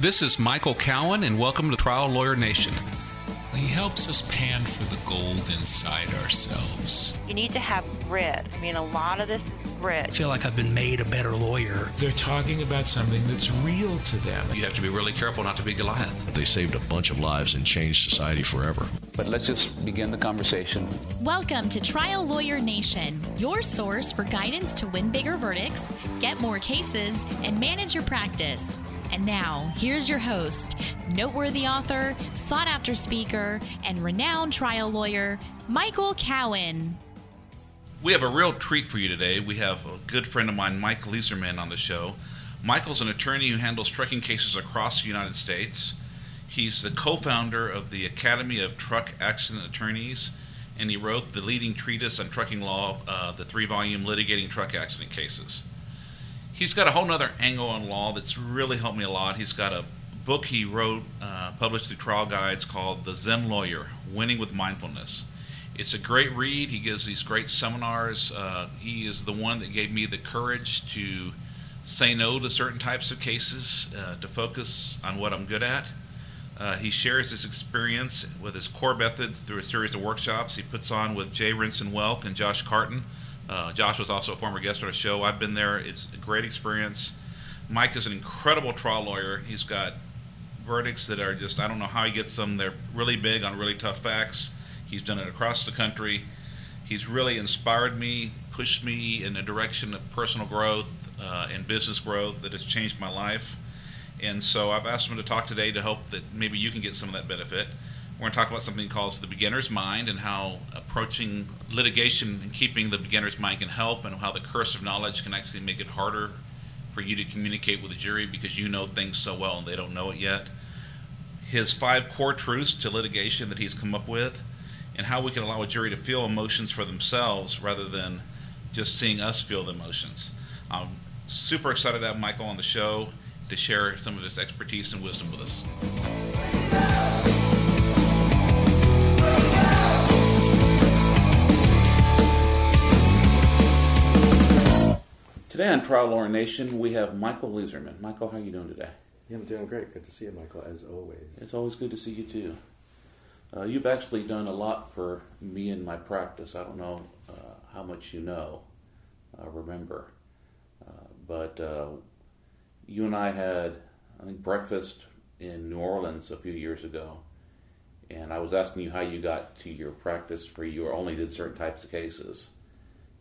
This is Michael Cowen, and welcome to Trial Lawyer Nation. He helps us pan for the gold inside ourselves. You need to have grit. I mean, a lot of this is grit. I feel like I've been made a better lawyer. They're talking about something that's real to them. You have to be really careful not to be Goliath. They saved a bunch of lives and changed society forever. But let's just begin the conversation. Welcome to Trial Lawyer Nation, your source for guidance to win bigger verdicts, get more cases, and manage your practice. And now, here's your host, noteworthy author, sought after speaker, and renowned trial lawyer, Michael Cowen. We have a real treat for you today. We have a good friend of mine, Mike Leizerman, on the show. Michael's an attorney who handles trucking cases across the United States. He's the co founder of the Academy of Truck Accident Attorneys, and he wrote the leading treatise on trucking law, uh, the three volume Litigating Truck Accident Cases he's got a whole other angle on law that's really helped me a lot. He's got a book he wrote, uh, published through Trial Guides, called The Zen Lawyer Winning with Mindfulness. It's a great read. He gives these great seminars. Uh, he is the one that gave me the courage to say no to certain types of cases, uh, to focus on what I'm good at. Uh, he shares his experience with his core methods through a series of workshops he puts on with Jay Rinson Welk and Josh Karton. Uh, Josh was also a former guest on our show. I've been there. It's a great experience. Mike is an incredible trial lawyer. He's got verdicts that are just, I don't know how he gets them. They're really big on really tough facts. He's done it across the country. He's really inspired me, pushed me in a direction of personal growth uh, and business growth that has changed my life. And so I've asked him to talk today to help that maybe you can get some of that benefit. We're going to talk about something called the beginner's mind and how approaching litigation and keeping the beginner's mind can help, and how the curse of knowledge can actually make it harder for you to communicate with the jury because you know things so well and they don't know it yet. His five core truths to litigation that he's come up with, and how we can allow a jury to feel emotions for themselves rather than just seeing us feel the emotions. I'm super excited to have Michael on the show to share some of his expertise and wisdom with us. Today on Trial Lawyer Nation, we have Michael Leizerman. Michael, how are you doing today? Yeah, I'm doing great. Good to see you, Michael, as always. It's always good to see you too. Uh, you've actually done a lot for me and my practice. I don't know uh, how much you know, uh, remember, but uh, you and I had, I think, breakfast in New Orleans a few years ago, and I was asking you how you got to your practice where you only did certain types of cases,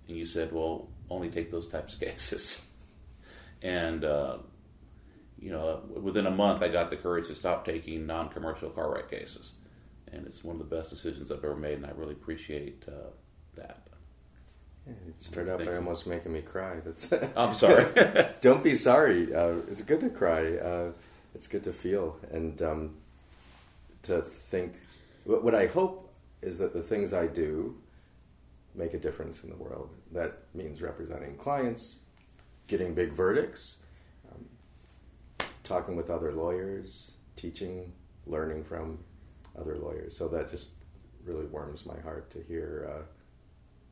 and you said, "Well, only take those types of cases. and, uh, you know, within a month, I got the courage to stop taking non commercial car wreck cases. And it's one of the best decisions I've ever made, and I really appreciate uh, that. Yeah, you started out by almost making me cry. That's I'm sorry. Don't be sorry. Uh, it's good to cry. Uh, it's good to feel and um, to think. What I hope is that the things I do make a difference in the world. That means representing clients, getting big verdicts, um, talking with other lawyers, teaching, learning from other lawyers. So that just really warms my heart to hear. Uh,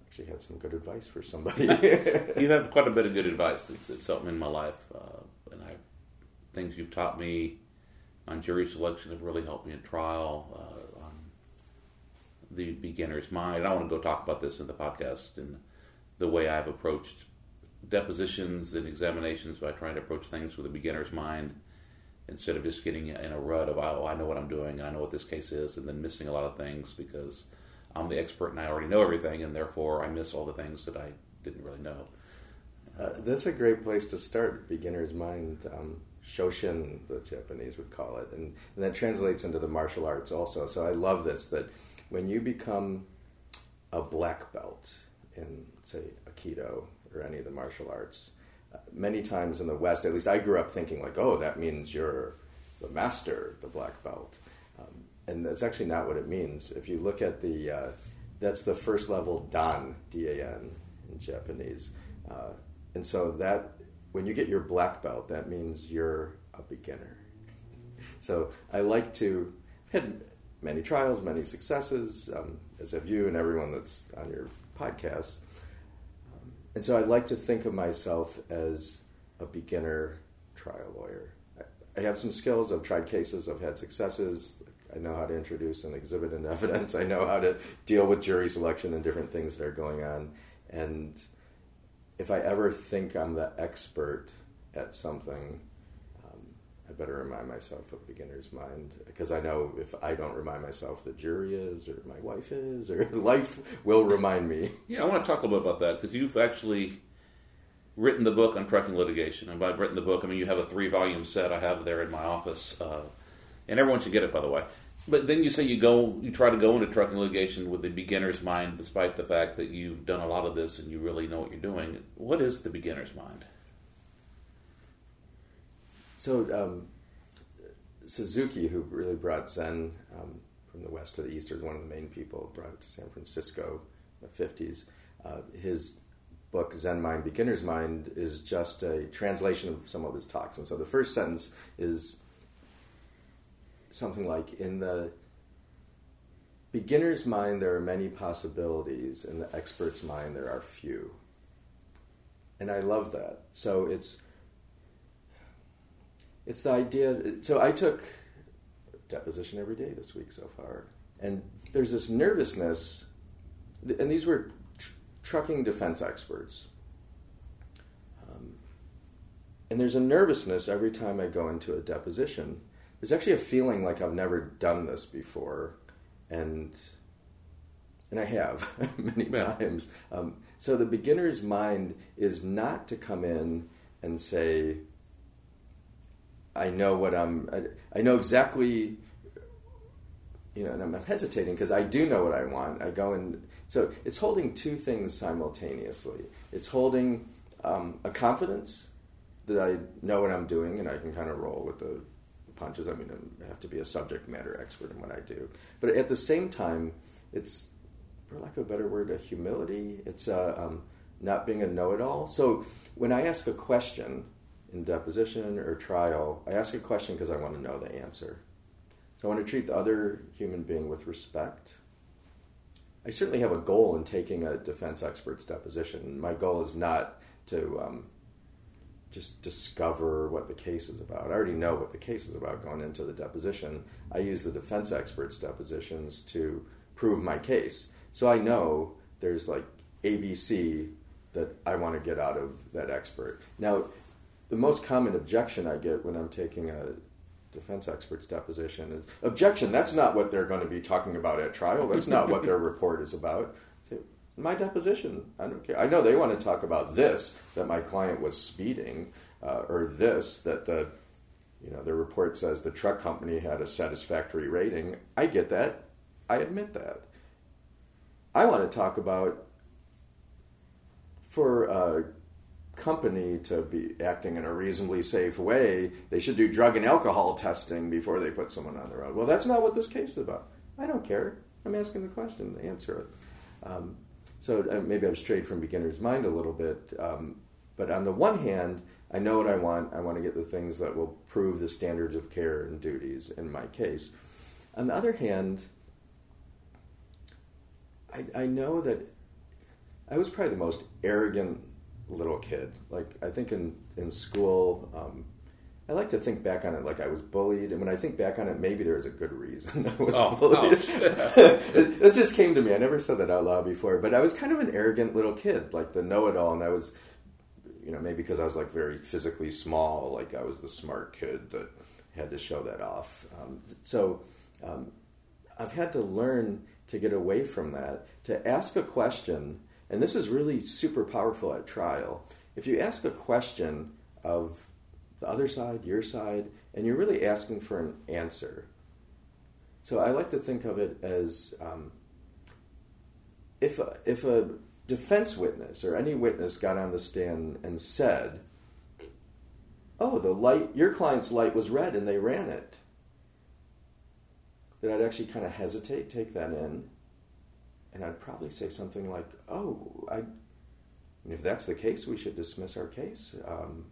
actually, had some good advice for somebody. you have quite a bit of good advice that's helped me in my life, uh, and I things you've taught me on jury selection have really helped me in trial. Uh, the beginner's mind. I want to go talk about this in the podcast and the way I've approached depositions and examinations by trying to approach things with a beginner's mind instead of just getting in a rut of oh I know what I'm doing and I know what this case is and then missing a lot of things because I'm the expert and I already know everything and therefore I miss all the things that I didn't really know. Uh, that's a great place to start. Beginner's mind, um, Shoshin, the Japanese would call it, and, and that translates into the martial arts also. So I love this that when you become a black belt in, say, Aikido or any of the martial arts, uh, many times in the West, at least I grew up thinking, like, oh, that means you're the master, the black belt. Um, and that's actually not what it means. If you look at the, uh, that's the first level Dan, D A N in Japanese. Uh, and so that, when you get your black belt, that means you're a beginner. so I like to, had many trials, many successes, um, as have you and everyone that's on your podcast. And so I'd like to think of myself as a beginner trial lawyer. I, I have some skills. I've tried cases. I've had successes. I know how to introduce and exhibit in evidence. I know how to deal with jury selection and different things that are going on. And if I ever think I'm the expert at something, I better remind myself of beginner's mind because I know if I don't remind myself, the jury is, or my wife is, or life will remind me. Yeah, I want to talk a little bit about that because you've actually written the book on trucking litigation. And by written the book, I mean you have a three volume set I have there in my office. Uh, and everyone should get it, by the way. But then you say you go, you try to go into trucking litigation with the beginner's mind, despite the fact that you've done a lot of this and you really know what you're doing. What is the beginner's mind? So um, Suzuki, who really brought Zen um, from the west to the east, or one of the main people, brought it to San Francisco in the 50s. Uh, his book, Zen Mind, Beginner's Mind, is just a translation of some of his talks. And so the first sentence is something like In the beginner's mind, there are many possibilities, in the expert's mind, there are few. And I love that. So it's it's the idea. So I took deposition every day this week so far, and there's this nervousness, and these were tr- trucking defense experts. Um, and there's a nervousness every time I go into a deposition. There's actually a feeling like I've never done this before, and and I have many yeah. times. Um, so the beginner's mind is not to come in and say, I know what I'm. I, I know exactly. You know, and I'm hesitating because I do know what I want. I go and so it's holding two things simultaneously. It's holding um, a confidence that I know what I'm doing and I can kind of roll with the punches. I mean, I have to be a subject matter expert in what I do, but at the same time, it's for lack of a better word, a humility. It's uh, um, not being a know-it-all. So when I ask a question, in deposition or trial, I ask a question because I want to know the answer. So I want to treat the other human being with respect. I certainly have a goal in taking a defense expert's deposition. My goal is not to um, just discover what the case is about. I already know what the case is about going into the deposition. I use the defense expert's depositions to prove my case. So I know there's like ABC that I want to get out of that expert. Now, the most common objection I get when I'm taking a defense expert's deposition is objection. That's not what they're going to be talking about at trial. That's not what their report is about. Say, my deposition. I don't care. I know they want to talk about this that my client was speeding, uh, or this that the you know the report says the truck company had a satisfactory rating. I get that. I admit that. I want to talk about for. Uh, company to be acting in a reasonably safe way, they should do drug and alcohol testing before they put someone on the road. Well, that's not what this case is about. I don't care. I'm asking the question, the answer it. Um, so uh, maybe I'm straight from beginner's mind a little bit. Um, but on the one hand, I know what I want. I want to get the things that will prove the standards of care and duties in my case. On the other hand, I, I know that I was probably the most arrogant little kid. Like I think in in school, um, I like to think back on it like I was bullied, and when I think back on it, maybe there was a good reason I was oh, bullied. Oh. it, just came to me. I never said that out loud before, but I was kind of an arrogant little kid, like the know-it-all, and I was, you know, maybe because I was like very physically small, like I was the smart kid that had to show that off. Um, so um, I've had to learn to get away from that, to ask a question and this is really super powerful at trial. If you ask a question of the other side, your side, and you're really asking for an answer. So I like to think of it as um, if, a, if a defense witness or any witness got on the stand and said, Oh, the light, your client's light was red and they ran it, that I'd actually kind of hesitate, take that in, and I'd probably say something like, "Oh, I, if that's the case, we should dismiss our case. Um,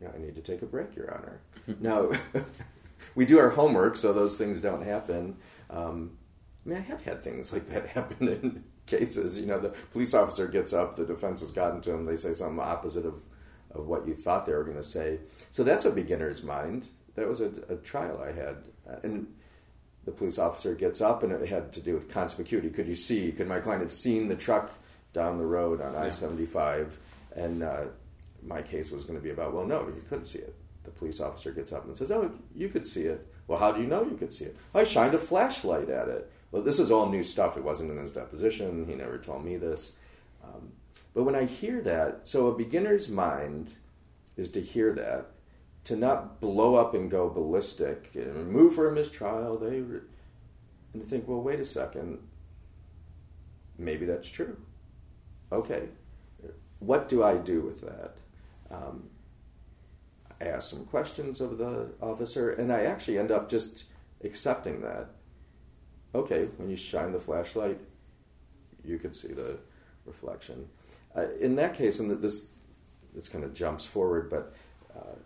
you know, I need to take a break, Your Honor." now, we do our homework, so those things don't happen. Um, I mean, I have had things like that happen in cases. You know, the police officer gets up, the defense has gotten to him, they say something opposite of, of what you thought they were going to say. So that's a beginner's mind. that was a, a trial I had, and the police officer gets up, and it had to do with conspicuity. Could you see? Could my client have seen the truck down the road on I seventy five? And uh, my case was going to be about, well, no, you couldn't see it. The police officer gets up and says, oh, you could see it. Well, how do you know you could see it? I shined a flashlight at it. Well, this is all new stuff. It wasn't in his deposition. He never told me this. Um, but when I hear that, so a beginner's mind is to hear that, to not blow up and go ballistic and move for a mistrial. They re- and to think, well, wait a second, maybe that's true. Okay, what do I do with that? Um, I ask some questions of the officer, and I actually end up just accepting that. Okay, when you shine the flashlight, you can see the reflection. Uh, in that case, and this this kind of jumps forward, but uh,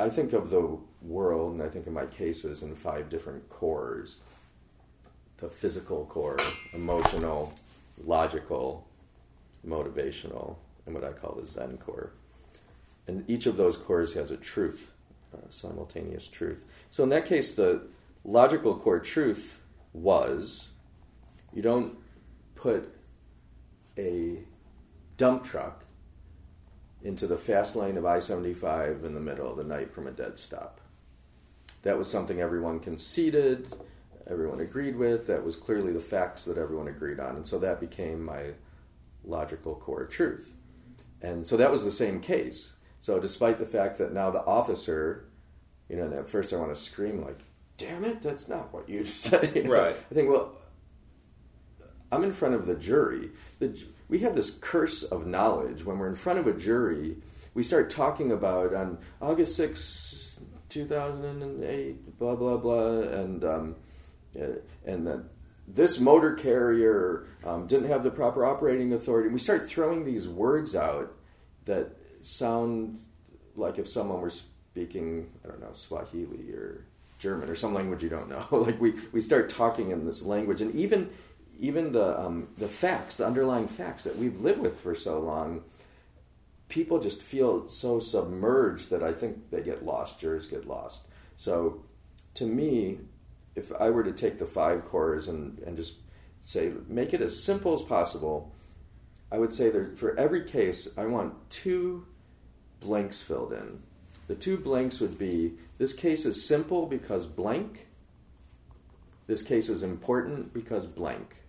I think of the world, and I think of my cases in five different cores: the physical core, emotional, logical, motivational, and what I call the Zen core. And each of those cores has a truth, a simultaneous truth. So in that case, the logical core truth was you don't put a dump truck into the fast lane of I 75 in the middle of the night from a dead stop. That was something everyone conceded, everyone agreed with. That was clearly the facts that everyone agreed on. And so that became my logical core truth. And so that was the same case. So despite the fact that now the officer, you know, at first I want to scream like, "Damn it, that's not what you said." You know? Right. I think, well, I'm in front of the jury. The, we have this curse of knowledge when we're in front of a jury. We start talking about on August 6, 2008, blah blah blah, and um, and that this motor carrier um, didn't have the proper operating authority. And We start throwing these words out that sound like if someone were speaking, I don't know, Swahili or German or some language you don't know. like we, we start talking in this language, and even even the um, the facts, the underlying facts that we've lived with for so long, people just feel so submerged that I think they get lost. Jurors get lost. So, to me, if I were to take the five cores and, and just say, make it as simple as possible, I would say that for every case, I want two blanks filled in. The two blanks would be this case is simple because blank, this case is important because blank.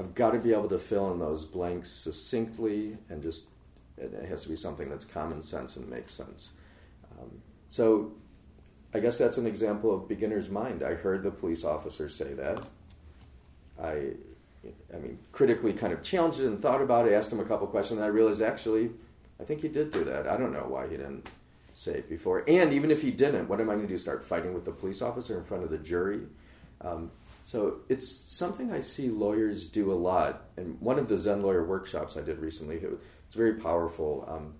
I've got to be able to fill in those blanks succinctly and just, it has to be something that's common sense and makes sense. Um, so I guess that's an example of beginner's mind. I heard the police officer say that. I, I mean, critically kind of challenged it and thought about it, asked him a couple questions, and I realized actually, I think he did do that. I don't know why he didn't say it before. And even if he didn't, what am I going to do? Start fighting with the police officer in front of the jury? Um, so it's something I see lawyers do a lot. And one of the Zen lawyer workshops I did recently, it it's very powerful. Um,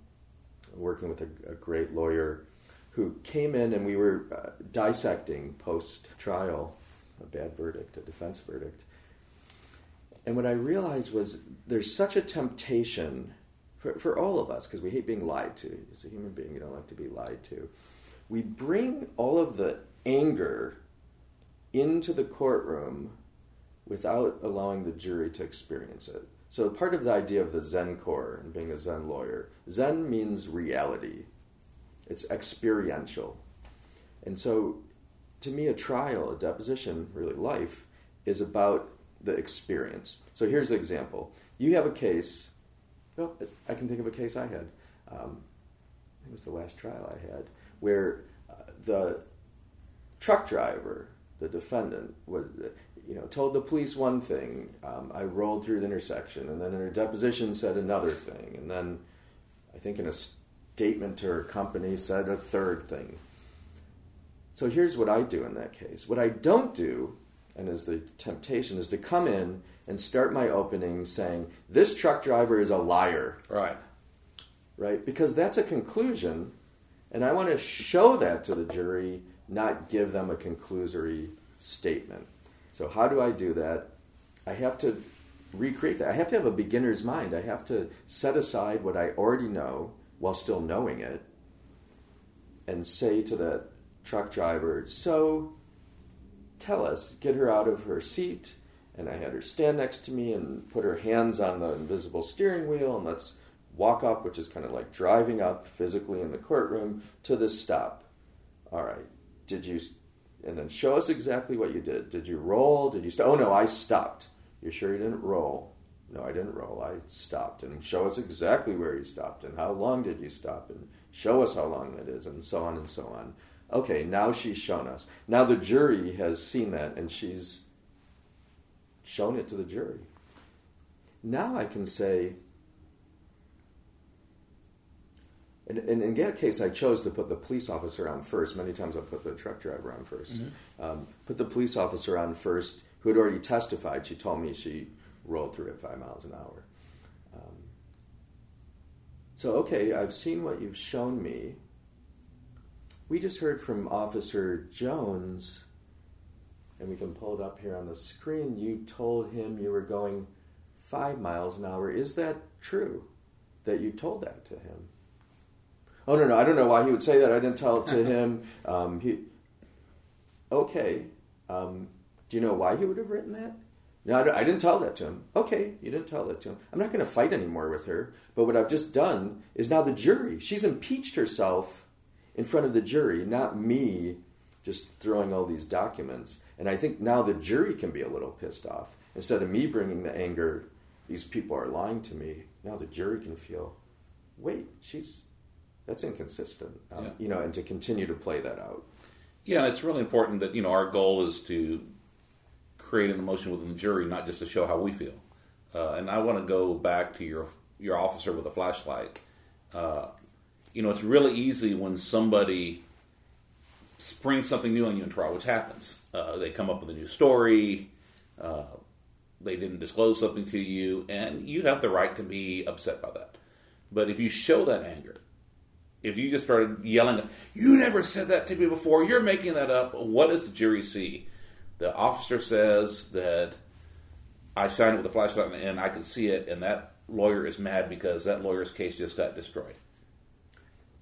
working with a, a, great lawyer who came in and we were uh, dissecting post trial a bad verdict, a defense verdict. And what I realized was there's such a temptation for, for all of us, because we hate being lied to. As a human being, you don't like to be lied to. We bring all of the anger into the courtroom without allowing the jury to experience it. So, part of the idea of the Zen core and being a Zen lawyer, Zen means reality, it's experiential. And so, to me, a trial, a deposition, really life, is about the experience. So, here's the example you have a case, well, I can think of a case I had. Um, it was the last trial I had, where uh, the truck driver the defendant was, you know, told the police one thing. Um, I rolled through the intersection, and then in her deposition said another thing, and then I think in a statement to her company said a third thing. So here's what I do in that case. What I don't do, and is the temptation, is to come in and start my opening saying this truck driver is a liar. Right. Right, because that's a conclusion, and I want to show that to the jury not give them a conclusory statement. So, how do I do that? I have to recreate that. I have to have a beginner's mind. I have to set aside what I already know while still knowing it and say to that truck driver, So tell us, get her out of her seat. And I had her stand next to me and put her hands on the invisible steering wheel and let's walk up, which is kind of like driving up physically in the courtroom to this stop. All right, did you, and then show us exactly what you did. Did you roll? Did you stop? Oh no, I stopped. You sure you didn't roll? No, I didn't roll. I stopped. And show us exactly where you stopped and how long did you stop and show us how long that is and so on and so on. Okay, now she's shown us. Now the jury has seen that and she's shown it to the jury. Now I can say, in, in, in that case, I chose to put the police officer on first. Many times I put the truck driver on 1st mm-hmm. um, put the police officer on first, who had already testified. She told me she rolled through at five miles an hour. Um, so, okay, I've seen what you've shown me. We just heard from Officer Jones, and we can pull it up here on the screen. You told him you were going five miles an hour. Is that true that you told that to him? Oh, no, no, I don't know why he would say that. I didn't tell it to him. Um, he, okay. Um, do you know why he would have written that? No, I didn't tell that to him. Okay, you didn't tell that to him. I'm not going to fight anymore with her. But what I've just done is now the jury. She's impeached herself in front of the jury, not me just throwing all these documents. And I think now the jury can be a little pissed off. Instead of me bringing the anger, these people are lying to me. Now the jury can feel, wait, she's that's inconsistent. Um, yeah. You know, and to continue to play that out. Yeah, and it's really important that you know our goal is to create an emotion within the jury, not just to show how we feel. Uh, and I want to go back to your your officer with a flashlight. Uh, you know, it's really easy when somebody springs something new on you in trial, which happens. Uh, they come up with a new story. Uh, they didn't disclose something to you, and you have the right to be upset by that. But if you show that anger, if you just started yelling, "You never said that to me before. You're making that up," what does the jury see? The officer says that I shined it with a flashlight and I could see it, and that lawyer is mad because that lawyer's case just got destroyed.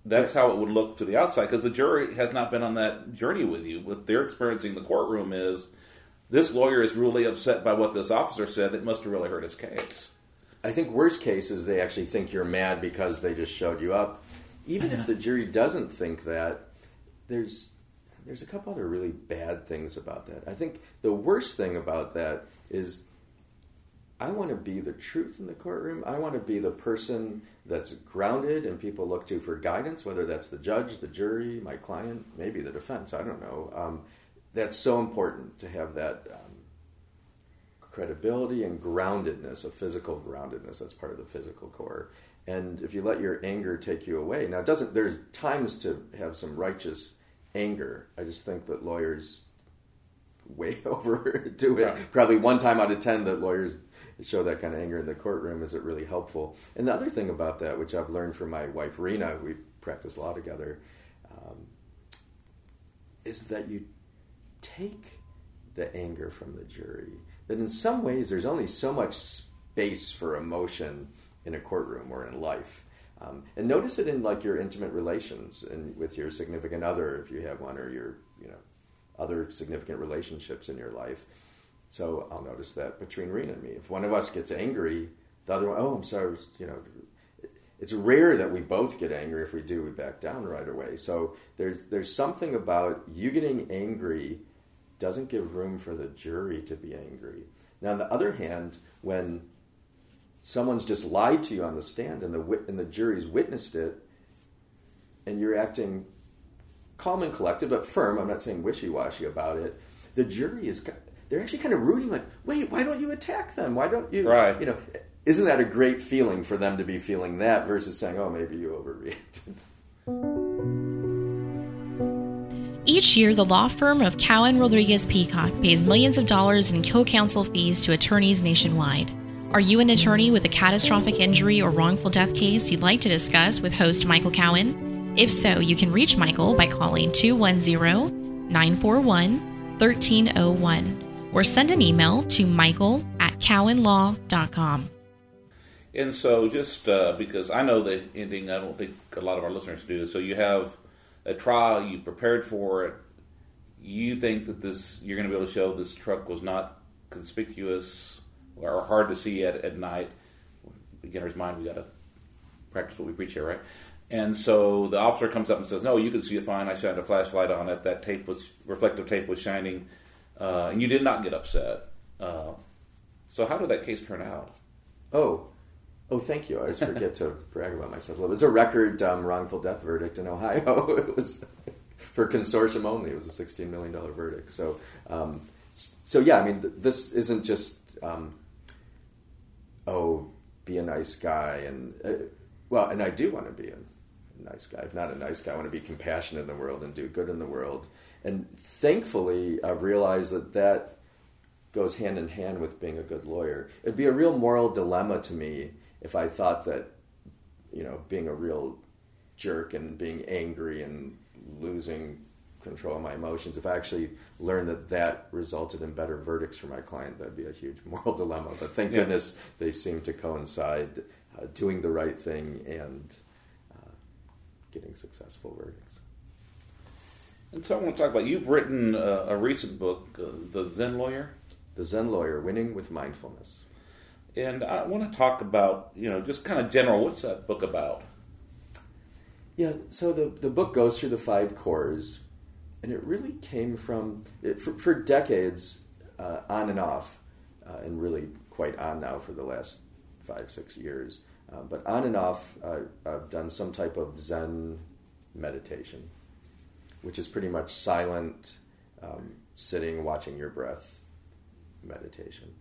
That's how it would look to the outside because the jury has not been on that journey with you. What they're experiencing in the courtroom is this lawyer is really upset by what this officer said that must have really hurt his case. I think worst case is they actually think you're mad because they just showed you up. Even if the jury doesn't think that, there's there's a couple other really bad things about that. I think the worst thing about that is I want to be the truth in the courtroom. I want to be the person that's grounded and people look to for guidance, whether that's the judge, the jury, my client, maybe the defense. I don't know. Um, that's so important to have that um, credibility and groundedness, a physical groundedness. That's part of the physical core. And if you let your anger take you away, now it doesn't. There's times to have some righteous anger. I just think that lawyers way overdo it. Yeah. Probably one time out of ten that lawyers show that kind of anger in the courtroom is it really helpful. And the other thing about that, which I've learned from my wife Rena, we practice law together, um, is that you take the anger from the jury. That in some ways there's only so much space for emotion in a courtroom or in life. Um, and notice it in like your intimate relations and with your significant other, if you have one, or your you know other significant relationships in your life. So I'll notice that between Rena and me, if one of us gets angry, the other one, oh, I'm sorry, you know. It's rare that we both get angry. If we do, we back down right away. So there's there's something about you getting angry doesn't give room for the jury to be angry. Now, on the other hand, when someone's just lied to you on the stand and the and the jury's witnessed it, and you're acting calm and collected but firm. I'm not saying wishy washy about it. The jury is they're actually kind of rooting, like, wait, why don't you attack them? Why don't you? Right. You know, isn't that a great feeling for them to be feeling that versus saying, oh, maybe you overreacted. Each year, the law firm of Cowen Rodriguez Peacock pays millions of dollars in co counsel fees to attorneys nationwide. Are you an attorney with a catastrophic injury or wrongful death case you'd like to discuss with host Michael Cowen? If so, you can reach Michael by calling 210 941 1301 or send an email to michael at cowenlaw.com. And so, just uh, because I know the ending, I don't think a lot of our listeners do. So, you have a trial, you prepared for it. You think that this you're going to be able to show this truck was not conspicuous or hard to see at, at night. Beginner's mind, we got to practice what we preach here, right? And so the officer comes up and says, "No, you can see it fine. I shined a flashlight on it. That tape was reflective tape was shining, uh, and you did not get upset." Uh, so how did that case turn out? Oh, oh, thank you. I always forget to brag about myself. It was a record um, wrongful death verdict in Ohio. it was for consortium only. It was a sixteen million dollar verdict. So, um, so yeah. I mean, th- this isn't just um, oh, be a nice guy and uh, well, and I do want to be a nice guy. If not a nice guy, I want to be compassionate in the world and do good in the world. And thankfully, I've realized that that goes hand in hand with being a good lawyer. It'd be a real moral dilemma to me if I thought that, you know, being a real jerk and being angry and losing control of my emotions, if I actually learned that that resulted in better verdicts for my client, that'd be a huge moral dilemma. But thank Yeah. goodness they seem to coincide, uh, doing the right thing and uh, getting successful verdicts. And so I want to talk about you've written uh, a recent book, uh, The Zen Lawyer, The Zen Lawyer, Winning with Mindfulness. and I want to talk about you know just kind of general. What's that book about? Yeah, so the, the book goes through the five cores, and it really came from, it, for, for decades, uh, on and off, uh, and really quite on now for the last five, six years. Uh, but on and off, uh, I've done some type of Zen meditation, which is pretty much silent, um, sitting, watching your breath meditation.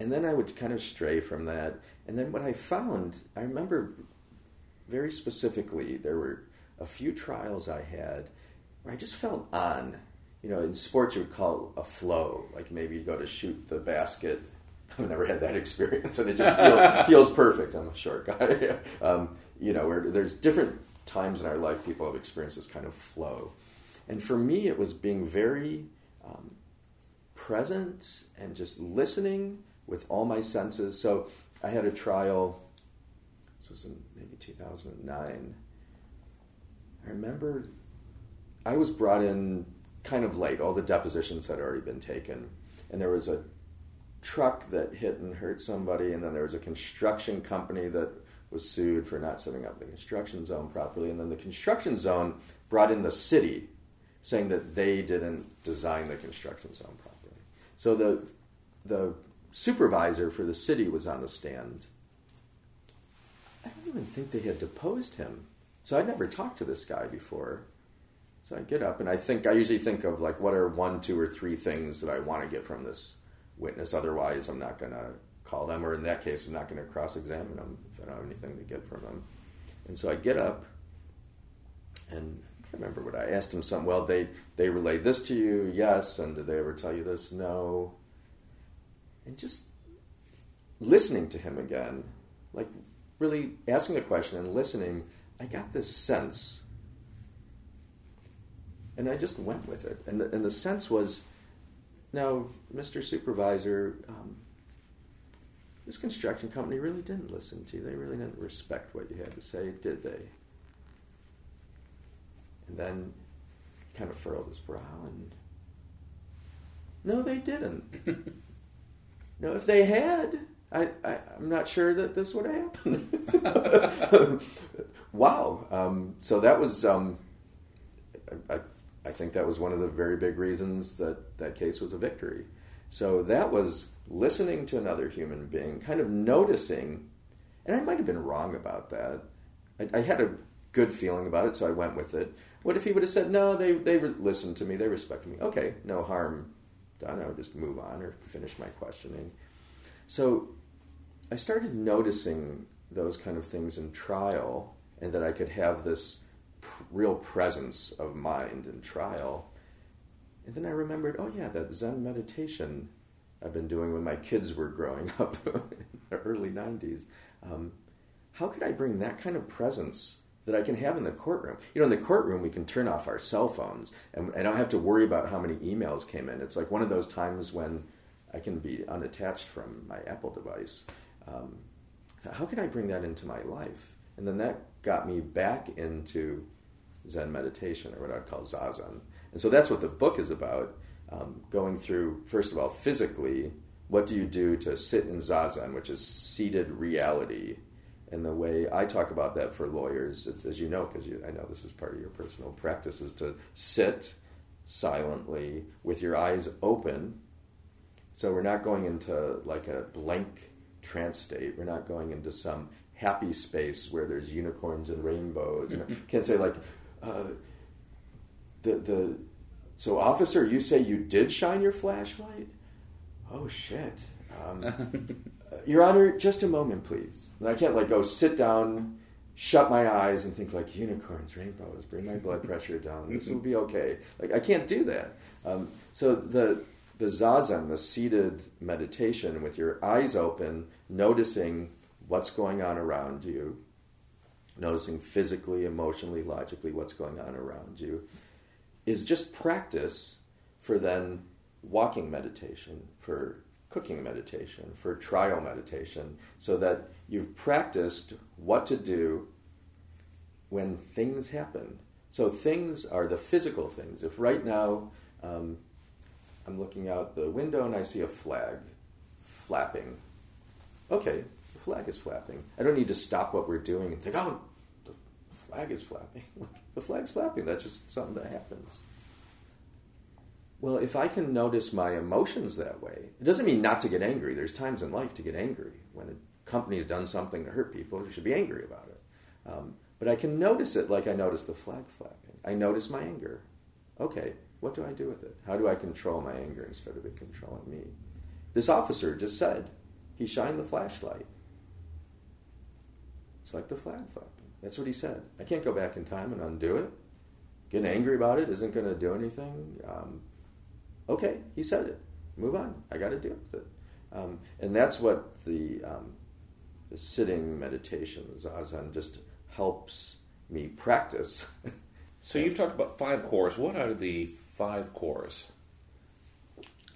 And then I would kind of stray from that. And then what I found, I remember very specifically, there were a few trials I had where I just felt on. You know, in sports you would call it a flow. Like maybe you go to shoot the basket. I've never had that experience, and it just feels, feels perfect. I'm a short guy. um, you know, where there's different times in our life people have experienced this kind of flow. And for me, it was being very um, present and just listening with all my senses. So I had a trial, this was in maybe 2009. I remember I was brought in kind of late. All the depositions had already been taken. And there was a truck that hit and hurt somebody, and then there was a construction company that was sued for not setting up the construction zone properly. And then the construction zone brought in the city saying that they didn't design the construction zone properly. So the the supervisor for the city was on the stand. I don't even think they had deposed him. So I'd never talked to this guy before. So I get up and I think I usually think of like what are one, two, or three things that I want to get from this witness. Otherwise, I'm not going to call them, or in that case, I'm not going to cross-examine them if I don't have anything to get from them. And so I get up, and I can't remember what I asked him. Something. Well, they they relayed this to you, yes. And did they ever tell you this? No. And just listening to him again, like really asking a question and listening, I got this sense. And I just went with it. And the, and the sense was, no, Mr. Supervisor, um, this construction company really didn't listen to you. They really didn't respect what you had to say, did they? And then he kind of furrowed his brow and, no, they didn't. no, if they had, I, I, I'm not sure that this would have happened. wow. Um, so that was, um, I, I, think that was one of the very big reasons that that case was a victory. So that was listening to another human being, kind of noticing, and I might have been wrong about that. I, I had a good feeling about it, so I went with it. What if he would have said, no, they, they listened to me, they respected me? Okay, no harm done. I would just move on or finish my questioning. So I started noticing those kind of things in trial, and that I could have this real presence of mind in trial. And then I remembered, oh yeah, that Zen meditation I've been doing when my kids were growing up in the early 90s. Um, how could I bring that kind of presence that I can have in the courtroom? You know, in the courtroom, we can turn off our cell phones and I don't have to worry about how many emails came in. It's like one of those times when I can be unattached from my Apple device. Um, how can I bring that into my life? And then that got me back into Zen meditation, or what I'd call Zazen. And so that's what the book is about um, going through, first of all, physically, what do you do to sit in Zazen, which is seated reality? And the way I talk about that for lawyers, as you know, because I know this is part of your personal practice, is to sit silently with your eyes open. So we're not going into like a blank trance state. We're not going into some happy space where there's unicorns and rainbows. You know, can't say like uh, the the. So, officer, you say you did shine your flashlight? Oh shit. Um, your Honor, just a moment, please. And I can't like go sit down, shut my eyes, and think like unicorns, rainbows, bring my blood pressure down. This will be okay. Like I can't do that. Um, so the the zazen, the seated meditation, with your eyes open, noticing what's going on around you, noticing physically, emotionally, logically what's going on around you, is just practice for then walking meditation, for cooking meditation, for trial meditation, so that you've practiced what to do when things happen. So things are the physical things. If right now um, I'm looking out the window and I see a flag flapping, okay, the flag is flapping. I don't need to stop what we're doing and think, oh, the flag is flapping. the flag's flapping. That's just something that happens. Well, if I can notice my emotions that way, it doesn't mean not to get angry. There's times in life to get angry. When a company has done something to hurt people, you should be angry about it. Um, but I can notice it like I notice the flag flapping. I notice my anger. Okay, what do I do with it? How do I control my anger instead of it controlling me? This officer just said he shined the flashlight. It's like the flag flapping. That's what he said. I can't go back in time and undo it. Getting angry about it isn't going to do anything. Um, okay, he said it. Move on. I got to deal with it. Um, and that's what the, um, the sitting meditation, zazen, just helps me practice. so you've talked about five cores. What are the five cores?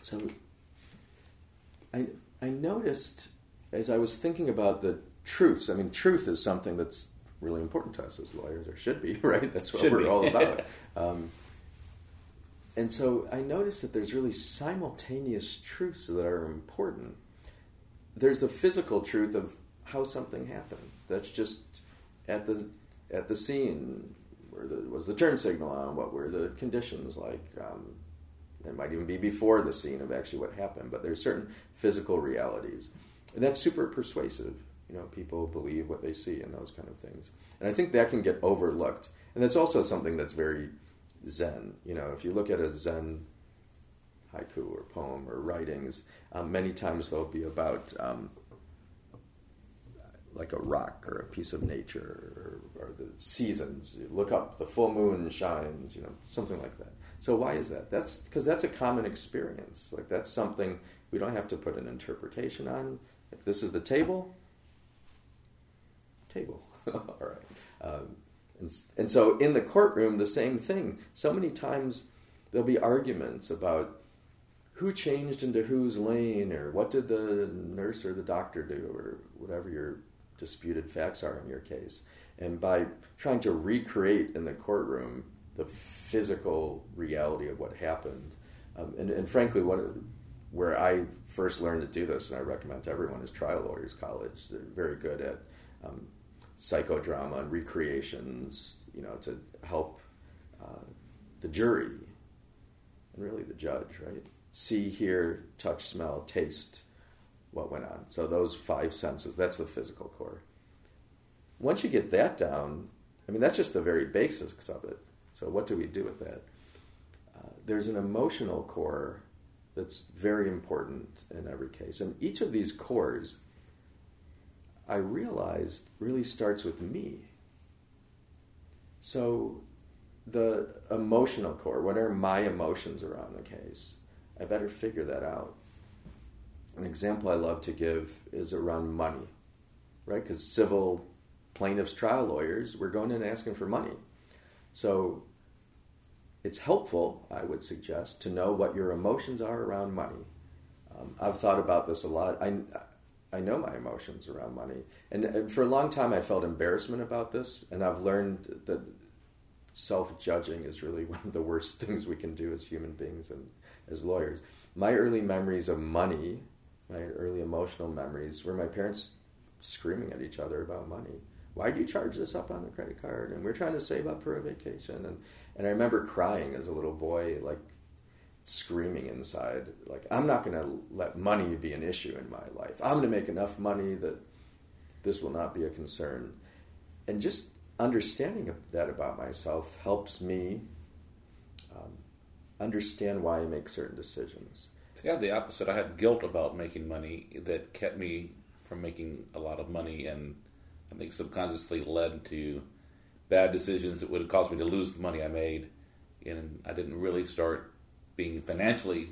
So I, I noticed as I was thinking about the truths, I mean, truth is something that's really important to us as lawyers, or should be, right? That's what should we're be. all about. um, and so I noticed that there's really simultaneous truths that are important. There's the physical truth of how something happened. That's just at the at the scene where the, was the turn signal on, what were the conditions like. Um, it might even be before the scene of actually what happened, but there's certain physical realities, and that's super persuasive. You know, people believe what they see and those kind of things, and I think that can get overlooked. And that's also something that's very Zen. You know, if you look at a Zen haiku or poem or writings, um, many times they'll be about um, like a rock or a piece of nature or, or, the seasons. You look up, the full moon shines, you know, something like that. So why is that? That's because that's a common experience. Like that's something we don't have to put an interpretation on. Like this is the table. Table. All right. Um, and, and so in the courtroom, the same thing. So many times there'll be arguments about who changed into whose lane or what did the nurse or the doctor do or whatever your disputed facts are in your case. And by trying to recreate in the courtroom the physical reality of what happened, um, and, and, frankly, one where I first learned to do this, and I recommend to everyone, is Trial Lawyers College. They're very good at um, psychodrama and recreations, you know, to help uh, the jury and really the judge, right? See, hear, touch, smell, taste what went on. So those five senses, that's the physical core. Once you get that down, I mean, that's just the very basics of it. So what do we do with that? Uh, there's an emotional core that's very important in every case. And each of these cores I realized really starts with me. So the emotional core, what are my emotions around the case? I better figure that out. An example I love to give is around money, right? Because civil plaintiffs' trial lawyers, we're going in asking for money. So it's helpful, I would suggest, to know what your emotions are around money. Um, I've thought about this a lot. I, I know my emotions around money, and, and for a long time I felt embarrassment about this, and I've learned that self-judging is really one of the worst things we can do as human beings and as lawyers. My early memories of money, my early emotional memories, were my parents screaming at each other about money. Why do you charge this up on the credit card? And we're trying to save up for a vacation. And and I remember crying as a little boy, like screaming inside, like I'm not going to let money be an issue in my life. I'm going to make enough money that this will not be a concern. And just understanding that about myself helps me um, understand why I make certain decisions. See, I had the opposite. I had guilt about making money that kept me from making a lot of money, and I think subconsciously led to bad decisions that would have caused me to lose the money I made. And I didn't really start being financially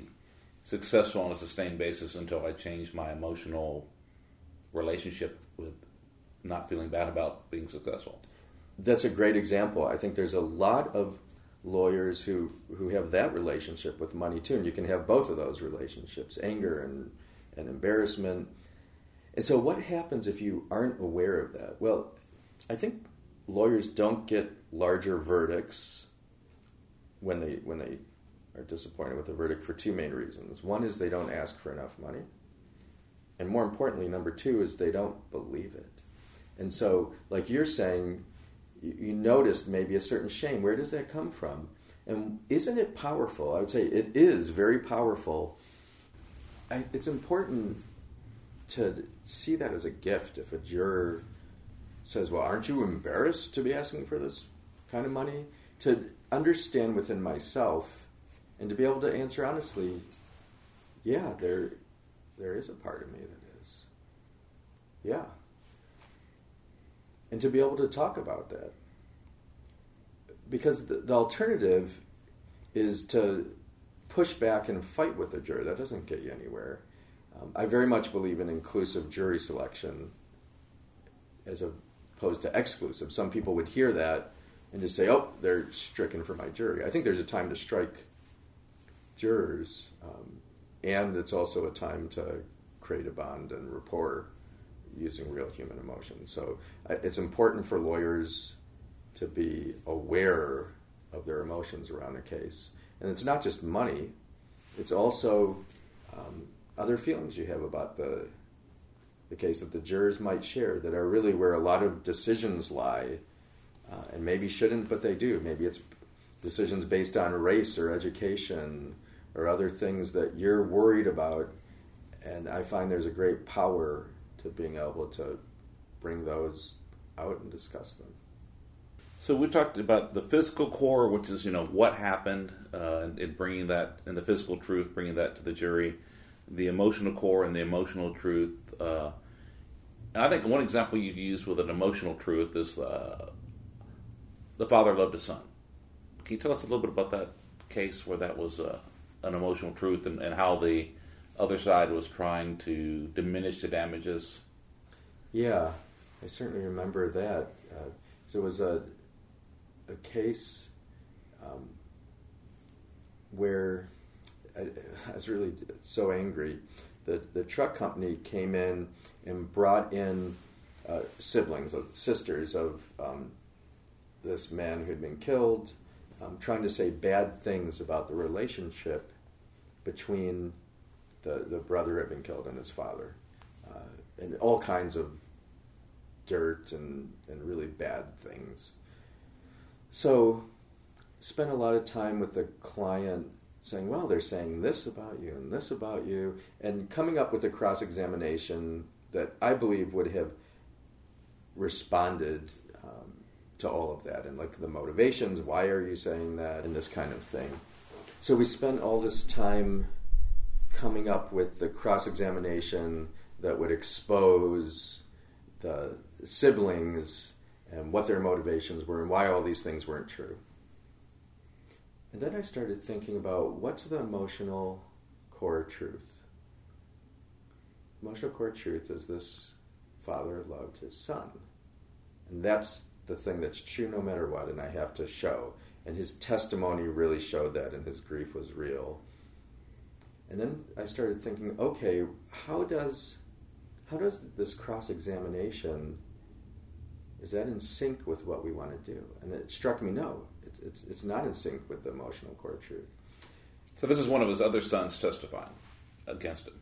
successful on a sustained basis until I changed my emotional relationship with not feeling bad about being successful that's a great example. I think there's a lot of lawyers who who have that relationship with money too, and you can have both of those relationships: anger and and embarrassment. And so, what happens if you aren't aware of that? Well, I think lawyers don't get larger verdicts when they when they are disappointed with a verdict for two main reasons. One is they don't ask for enough money, and more importantly, number two is they don't believe it. And so, like you're saying, you, noticed maybe a certain shame. Where does that come from? And isn't it powerful? I would say it is very powerful. I, it's important to see that as a gift. If a juror says, Well, aren't you embarrassed to be asking for this kind of money? To understand within myself and to be able to answer honestly, yeah, there, there is a part of me that is. Yeah and to be able to talk about that. Because the, the alternative is to push back and fight with the jury. That doesn't get you anywhere. Um, I very much believe in inclusive jury selection as opposed to exclusive. Some people would hear that and just say, oh, they're stricken from my jury. I think there's a time to strike jurors, um, and it's also a time to create a bond and rapport using real human emotion. So uh, it's important for lawyers to be aware of their emotions around a case. And it's not just money, it's also um, other feelings you have about the, the case that the jurors might share that are really where a lot of decisions lie. Uh, and maybe shouldn't, but they do. Maybe it's decisions based on race or education or other things that you're worried about. And I find there's a great power to being able to bring those out and discuss them. So we talked about the physical core, which is you know what happened, uh, and, and, bringing that and the physical truth, bringing that to the jury. The emotional core and the emotional truth. Uh, and I think one example you used with an emotional truth is uh, the father loved his son. Can you tell us a little bit about that case where that was uh, an emotional truth and, and how the other side was trying to diminish the damages. Yeah, I certainly remember that. Uh, so it was a a case um, where I, I, was really so angry that the truck company came in and brought in uh, siblings, uh, sisters of um, this man who had been killed, um, trying to say bad things about the relationship between the, the brother had been killed and his father, uh, and all kinds of dirt and, and really bad things. So, spent a lot of time with the client saying, well, they're saying this about you and this about you, and coming up with a cross examination that I believe would have responded um, to all of that and like the motivations, why are you saying that, and this kind of thing. So we spent all this time coming up with the cross examination that would expose the siblings and what their motivations were and why all these things weren't true. And then I started thinking about what's the emotional core truth. Emotional core truth is this father loved his son. And that's the thing that's true no matter what, and I have to show. And his testimony really showed that, and his grief was real. And then I started thinking, okay, how does how does this cross examination is that in sync with what we want to do? And it struck me, no, it's, it's, it's not in sync with the emotional core truth. So this is one of his other sons testifying against him.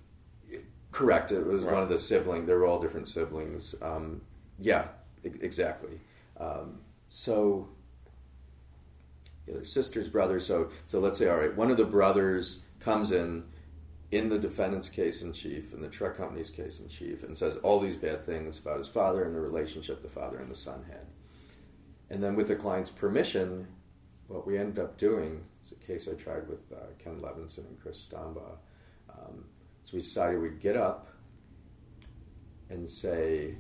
Correct. It was Right. one of the siblings. They were all different siblings. Um, yeah, e- exactly. Um, so, yeah, they're sisters, brothers. So, so let's say, all right, one of the brothers comes in in the defendant's case in chief, in the truck company's case in chief, and says all these bad things about his father and the relationship the father and the son had. And then, with the client's permission, what we ended up doing is a case I tried with uh, Ken Levinson and Chris Stombaugh. Um, so we decided we'd get up and say,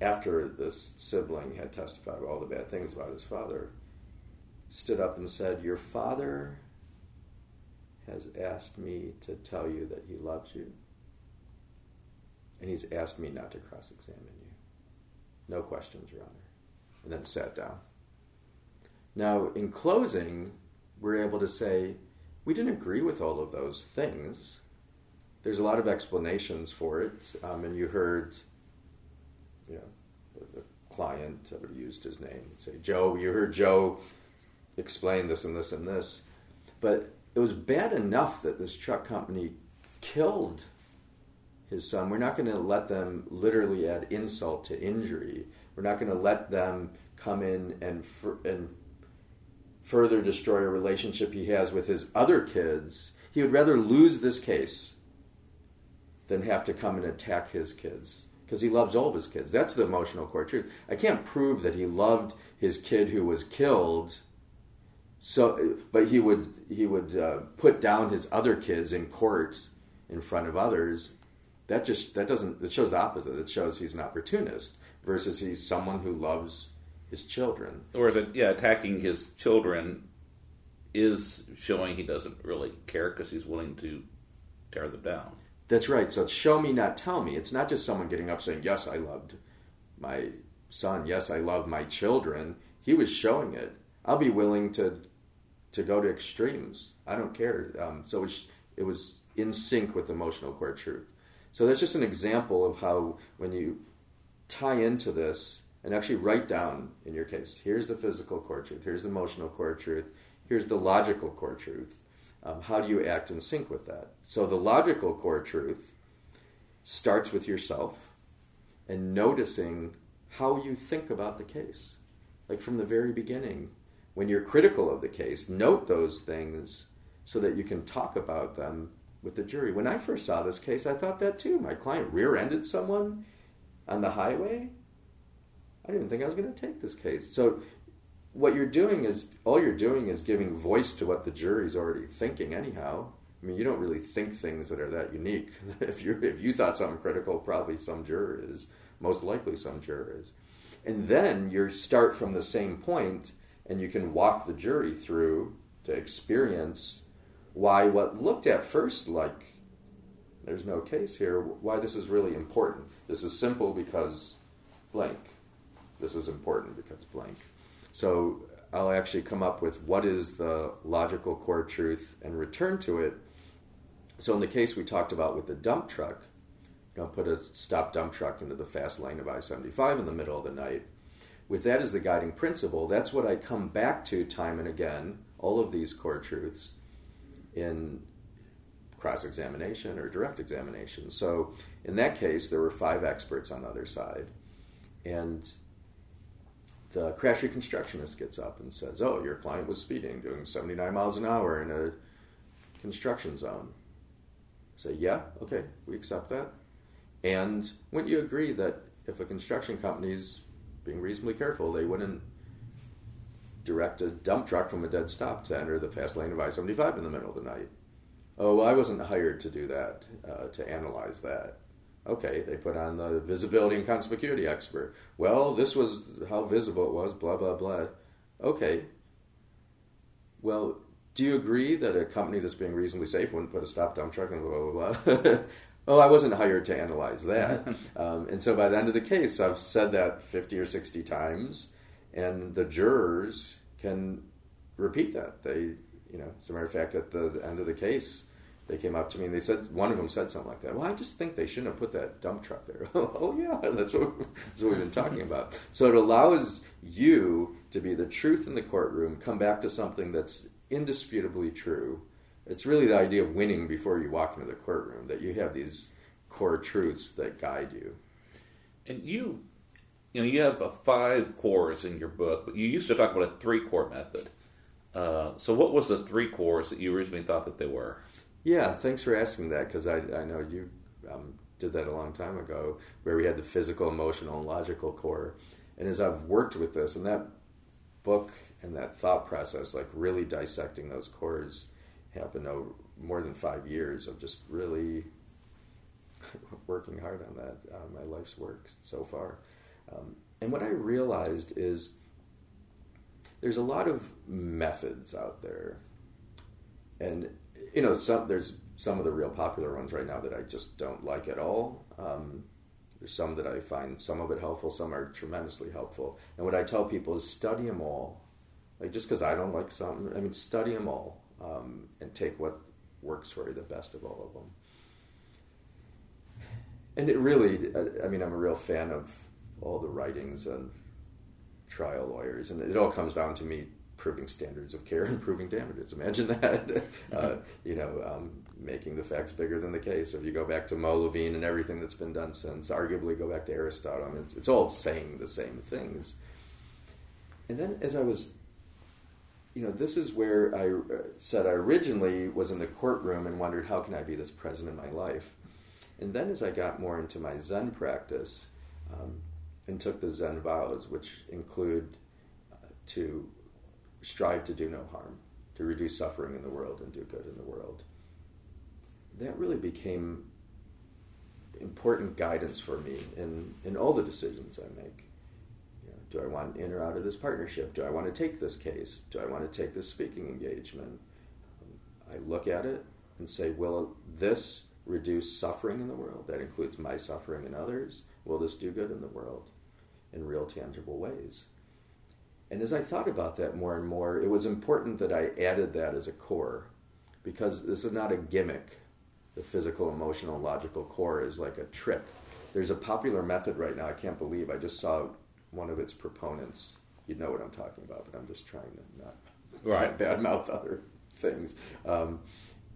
after this sibling had testified all the bad things about his father, stood up and said, Your father has asked me to tell you that he loves you, and he's asked me not to cross examine you. No questions, Your Honor. And then sat down. Now, in closing, we're able to say, we didn't agree with all of those things. There's a lot of explanations for it, um, and you heard, you know, the, the client, I would have used his name, say, Joe, you heard Joe explain this and this and this. But it was bad enough that this truck company killed his son. We're not going to let them literally add insult to injury. We're not going to let them come in and and further destroy a relationship he has with his other kids. He would rather lose this case than have to come and attack his kids because he loves all of his kids. That's the emotional core truth. I can't prove that he loved his kid who was killed. So, but he would he would uh, put down his other kids in court in front of others. That just that doesn't it shows the opposite. It shows he's an opportunist versus he's someone who loves his children. Or is it, yeah, attacking his children is showing he doesn't really care because he's willing to tear them down. That's right. So it's show me, not tell me. It's not just someone getting up saying, "Yes, I loved my son. Yes, I love my children." He was showing it. I'll be willing to to go to extremes. I don't care. Um, so it was, it was in sync with emotional core truth. So that's just an example of how when you tie into this and actually write down in your case, here's the physical core truth, here's the emotional core truth, here's the logical core truth. Um, how do you act in sync with that? So the logical core truth starts with yourself and noticing how you think about the case. Like from the very beginning, when you're critical of the case, note those things so that you can talk about them with the jury. When I first saw this case, I thought that too. My client rear ended someone on the highway. I didn't think I was going to take this case. So, what you're doing is all you're doing is giving voice to what the jury's already thinking, anyhow. I mean, you don't really think things that are that unique. if you if you thought something critical, probably some juror is. Most likely, some juror is. And then you start from the same point, and you can walk the jury through to experience why what looked at first like there's no case here, why this is really important. This is simple because blank. This is important because blank. So I'll actually come up with what is the logical core truth and return to it. So in the case we talked about with the dump truck, you don't put a stop dump truck into the fast lane of I-75 in the middle of the night. With that as the guiding principle, that's what I come back to time and again, all of these core truths in cross examination or direct examination. So in that case, there were five experts on the other side. And the crash reconstructionist gets up and says, Oh, your client was speeding, doing 79 miles an hour in a construction zone. I say, Yeah, okay, we accept that. And wouldn't you agree that if a construction company's being reasonably careful, they wouldn't direct a dump truck from a dead stop to enter the fast lane of I 75 in the middle of the night? Oh, I wasn't hired to do that, uh, to analyze that. Okay, they put on the visibility and conspicuity expert. Well, this was how visible it was, blah, blah, blah. Okay. Well, do you agree that a company that's being reasonably safe wouldn't put a stop dump truck in blah, blah, blah? oh, I wasn't hired to analyze that. um, and so by the end of the case, I've said that 50 or 60 times, and the jurors can repeat that. They, you know, as a matter of fact, at the end of the case, they came up to me and they said one of them said something like that. Well, I just think they shouldn't have put that dump truck there. oh yeah, that's what that's what we've been talking about. So it allows you to be the truth in the courtroom, come back to something that's indisputably true. It's really the idea of winning before you walk into the courtroom that you have these core truths that guide you. And you, you know, you have uh, five cores in your book, but you used to talk about a three core method. Uh, so, what was the three cores that you originally thought that they were? Yeah, thanks for asking that because I, I know you um, did that a long time ago, where we had the physical, emotional, and logical core. And as I've worked with this, and that book and that thought process, like really dissecting those cores, happened over more than five years of just really working hard on that. Uh, my life's work so far. Um, and what I realized is there's a lot of methods out there, and you know, some there's some of the real popular ones right now that I just don't like at all. Um, there's some that I find some of it helpful, some are tremendously helpful. And what I tell people is study them all. Like just because I don't like something, I mean, study them all um, and take what works for you, the best of all of them. And it really, I mean, I'm a real fan of all the writings and trial lawyers, and it all comes down to me proving standards of care and proving damages. Imagine that, uh, you know, um, making the facts bigger than the case. If you go back to Moe Levine and everything that's been done since, arguably go back to Aristotle, I mean, it's, it's all saying the same things. And then as I was, you know, this is where I uh, said I originally was in the courtroom and wondered how can I be this present in my life. And then as I got more into my Zen practice um, and took the Zen vows, which include uh, to strive to do no harm, to reduce suffering in the world and do good in the world, that really became important guidance for me in, in all the decisions I make. Do I want in or out of this partnership? Do I want to take this case? Do I want to take this speaking engagement? I look at it and say, will this reduce suffering in the world? That includes my suffering and others. Will this do good in the world in real, tangible ways? And as I thought about that more and more, it was important that I added that as a core because this is not a gimmick the physical, emotional, logical core is like a trick. There's a popular method right now. I can't believe I just saw one of its proponents. You know what I'm talking about, but I'm just trying to not right. badmouth other things. Um,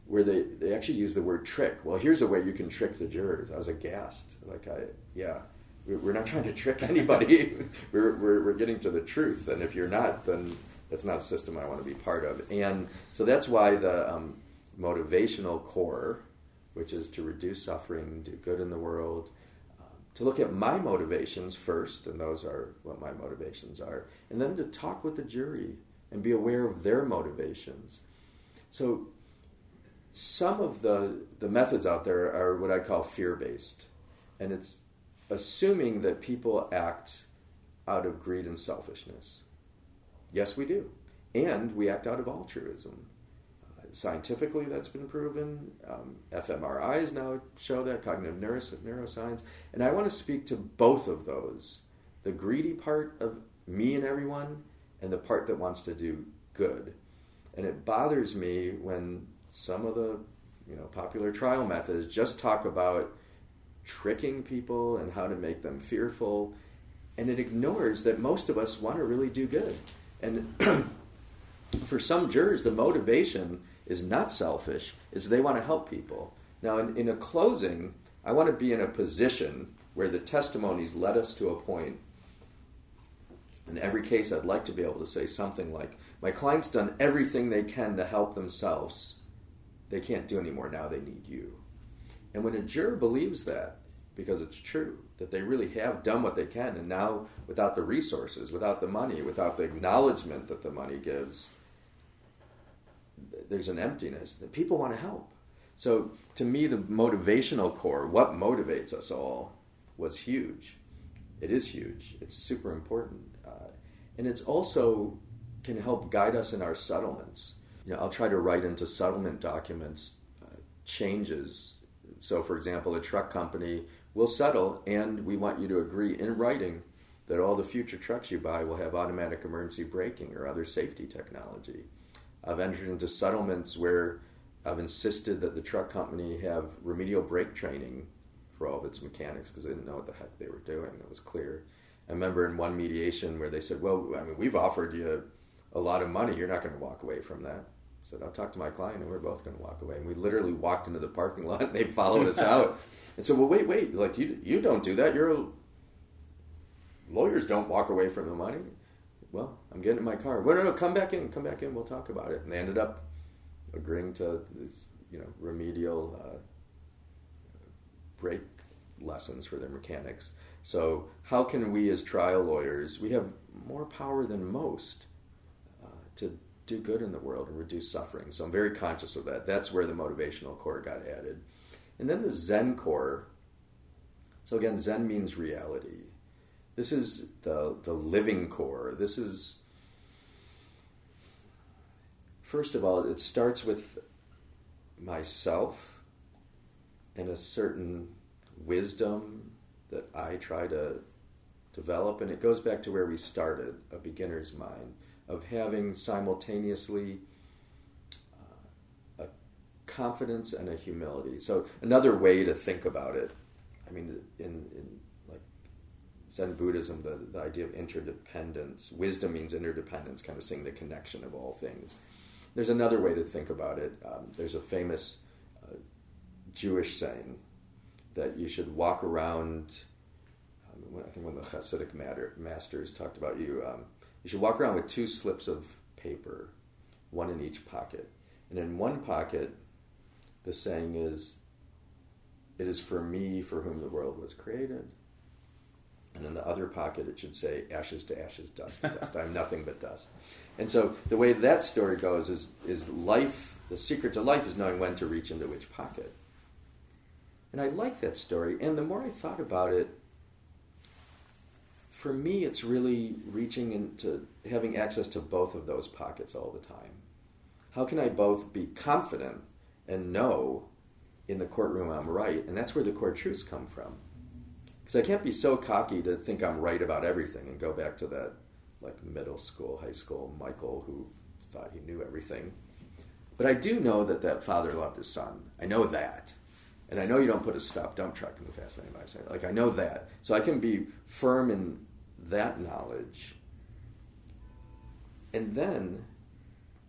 where they, they actually use the word trick. Well, here's a way you can trick the jurors. I was aghast. Like, I, yeah, we're not trying to trick anybody. we're, we're, we're getting to the truth. And if you're not, then that's not a system I want to be part of. And so that's why the um, motivational core which is to reduce suffering, do good in the world, to look at my motivations first, and those are what my motivations are, and then to talk with the jury and be aware of their motivations. So, some of the, the methods out there are what I call fear based, and it's assuming that people act out of greed and selfishness. Yes, we do. And we act out of altruism scientifically that's been proven. Um, fMRIs now show that, cognitive neuroscience. And I want to speak to both of those the greedy part of me and everyone, and the part that wants to do good. And it bothers me when some of the you know popular trial methods just talk about tricking people and how to make them fearful and it ignores that most of us want to really do good and for some jurors the motivation is not selfish, is they want to help people. Now, in, in a closing, I want to be in a position where the testimonies led us to a point. In every case, I'd like to be able to say something like, My client's done everything they can to help themselves. They can't do anymore now, they need you. And when a juror believes that, because it's true, that they really have done what they can, and now without the resources, without the money, without the acknowledgement that the money gives, there's an emptiness that people want to help. So to me, the motivational core, what motivates us all, was huge. It is huge. It's super important, uh, and it's also can help guide us in our settlements. You know, I'll try to write into settlement documents uh, changes. So, for example, a truck company will settle, and we want you to agree in writing that all the future trucks you buy will have automatic emergency braking or other safety technology. I've entered into settlements where I've insisted that the truck company have remedial brake training for all of its mechanics because they didn't know what the heck they were doing. It was clear. I remember in one mediation where they said, "Well, I mean, we've offered you a lot of money. You're not going to walk away from that." I said, "I'll talk to my client, and we're both going to walk away." And we literally walked into the parking lot, and they followed us out. And said, "Well, wait, wait! Like you, you don't do that. You're a, lawyers don't walk away from the money." Well, I'm getting in my car. Well, no, no, come back in. Come back in. We'll talk about it. And they ended up agreeing to these, you know, remedial uh, brake lessons for their mechanics. So, how can we as trial lawyers, we have more power than most uh, to do good in the world and reduce suffering. So, I'm very conscious of that. That's where the motivational core got added. And then the Zen core. So, again, Zen means reality. This is the, the living core. This is, first of all, it starts with myself and a certain wisdom that I try to develop. And it goes back to where we started a beginner's mind of having simultaneously uh, a confidence and a humility. So, another way to think about it, I mean, in, Zen Buddhism, the, the idea of interdependence, wisdom means interdependence, kind of seeing the connection of all things. There's another way to think about it. Um, there's a famous uh, Jewish saying that you should walk around. Um, I think when the Hasidic matter, masters talked about you, um, you should walk around with two slips of paper, one in each pocket. And in one pocket, the saying is, "It is for me for whom the world was created." And in the other pocket, it should say, "Ashes to ashes, dust to dust. I am nothing but dust." And so the way that story goes is is life. The secret to life is knowing when to reach into which pocket. And I like that story. And the more I thought about it, for me, it's really reaching into having access to both of those pockets all the time. How can I both be confident and know in the courtroom I'm right? And that's where the core truths come from. Because I can't be so cocky to think I'm right about everything and go back to that like middle school, high school Michael who thought he knew everything. But I do know that that father loved his son. I know that. And I know you don't put a stop dump truck in the fast lane by saying like I know that. So I can be firm in that knowledge. And then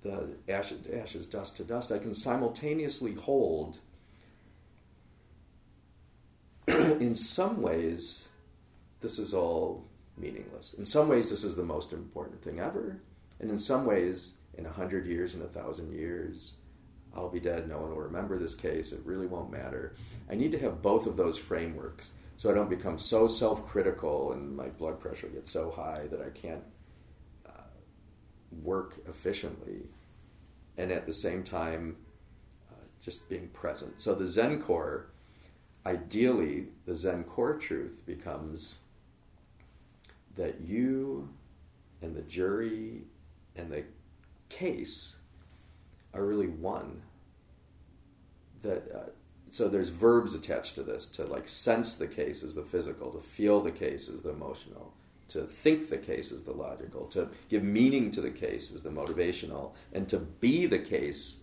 the ashes ashes, dust to dust, I can simultaneously hold in some ways this is all meaningless. In some ways this is the most important thing ever. And in some ways, in a hundred years, in a thousand years, I'll be dead, no one will remember this case, it really won't matter. I need to have both of those frameworks so I don't become so self critical and my blood pressure gets so high that I can't uh, work efficiently. And at the same time, uh, just being present. So the Zen core, ideally, the Zen core truth becomes that you and the jury and the case are really one. That uh, so there's verbs attached to this to like sense the case as the physical, to feel the case as the emotional, to think the case as the logical, to give meaning to the case as the motivational, and to be the case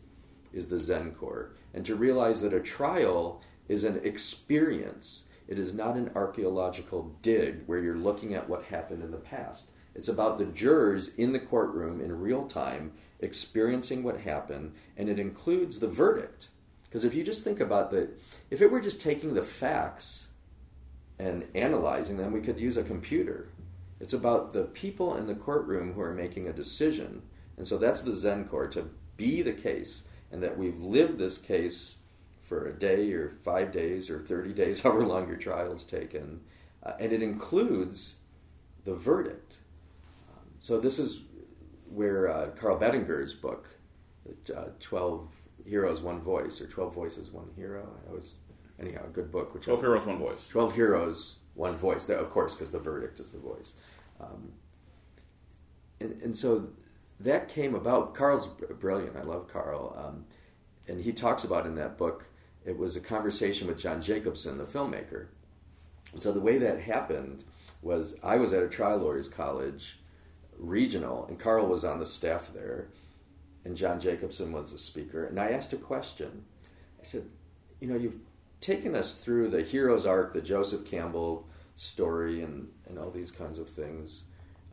is the Zen core, and to realize that a trial is an experience. It is not an archaeological dig where you're looking at what happened in the past. It's about the jurors in the courtroom in real time experiencing what happened, and it includes the verdict. Because if you just think about the, if it were just taking the facts and analyzing them, we could use a computer. It's about the people in the courtroom who are making a decision. And so that's the Zen core to be the case, and that we've lived this case for a day or five days or 30 days, however long your trial is taken. Uh, and it includes the verdict. Um, so this is where uh, Carl Bettinger's book, uh, 12 Heroes, One Voice, or 12 Voices, One Hero, I was, anyhow, a good book. Which 12 Heroes, One Voice. 12 Heroes, One Voice, of course, because the verdict is the voice. Um, and, and so that came about. Carl's brilliant. I love Carl. Um, and he talks about in that book, it was a conversation with John Jacobson, the filmmaker. And so the way that happened was I was at a trial lawyers college regional, and Carl was on the staff there. and John Jacobson was the speaker. And I asked a question. I said, You know, you've taken us through the hero's arc, the Joseph Campbell story, and, and all these kinds of things.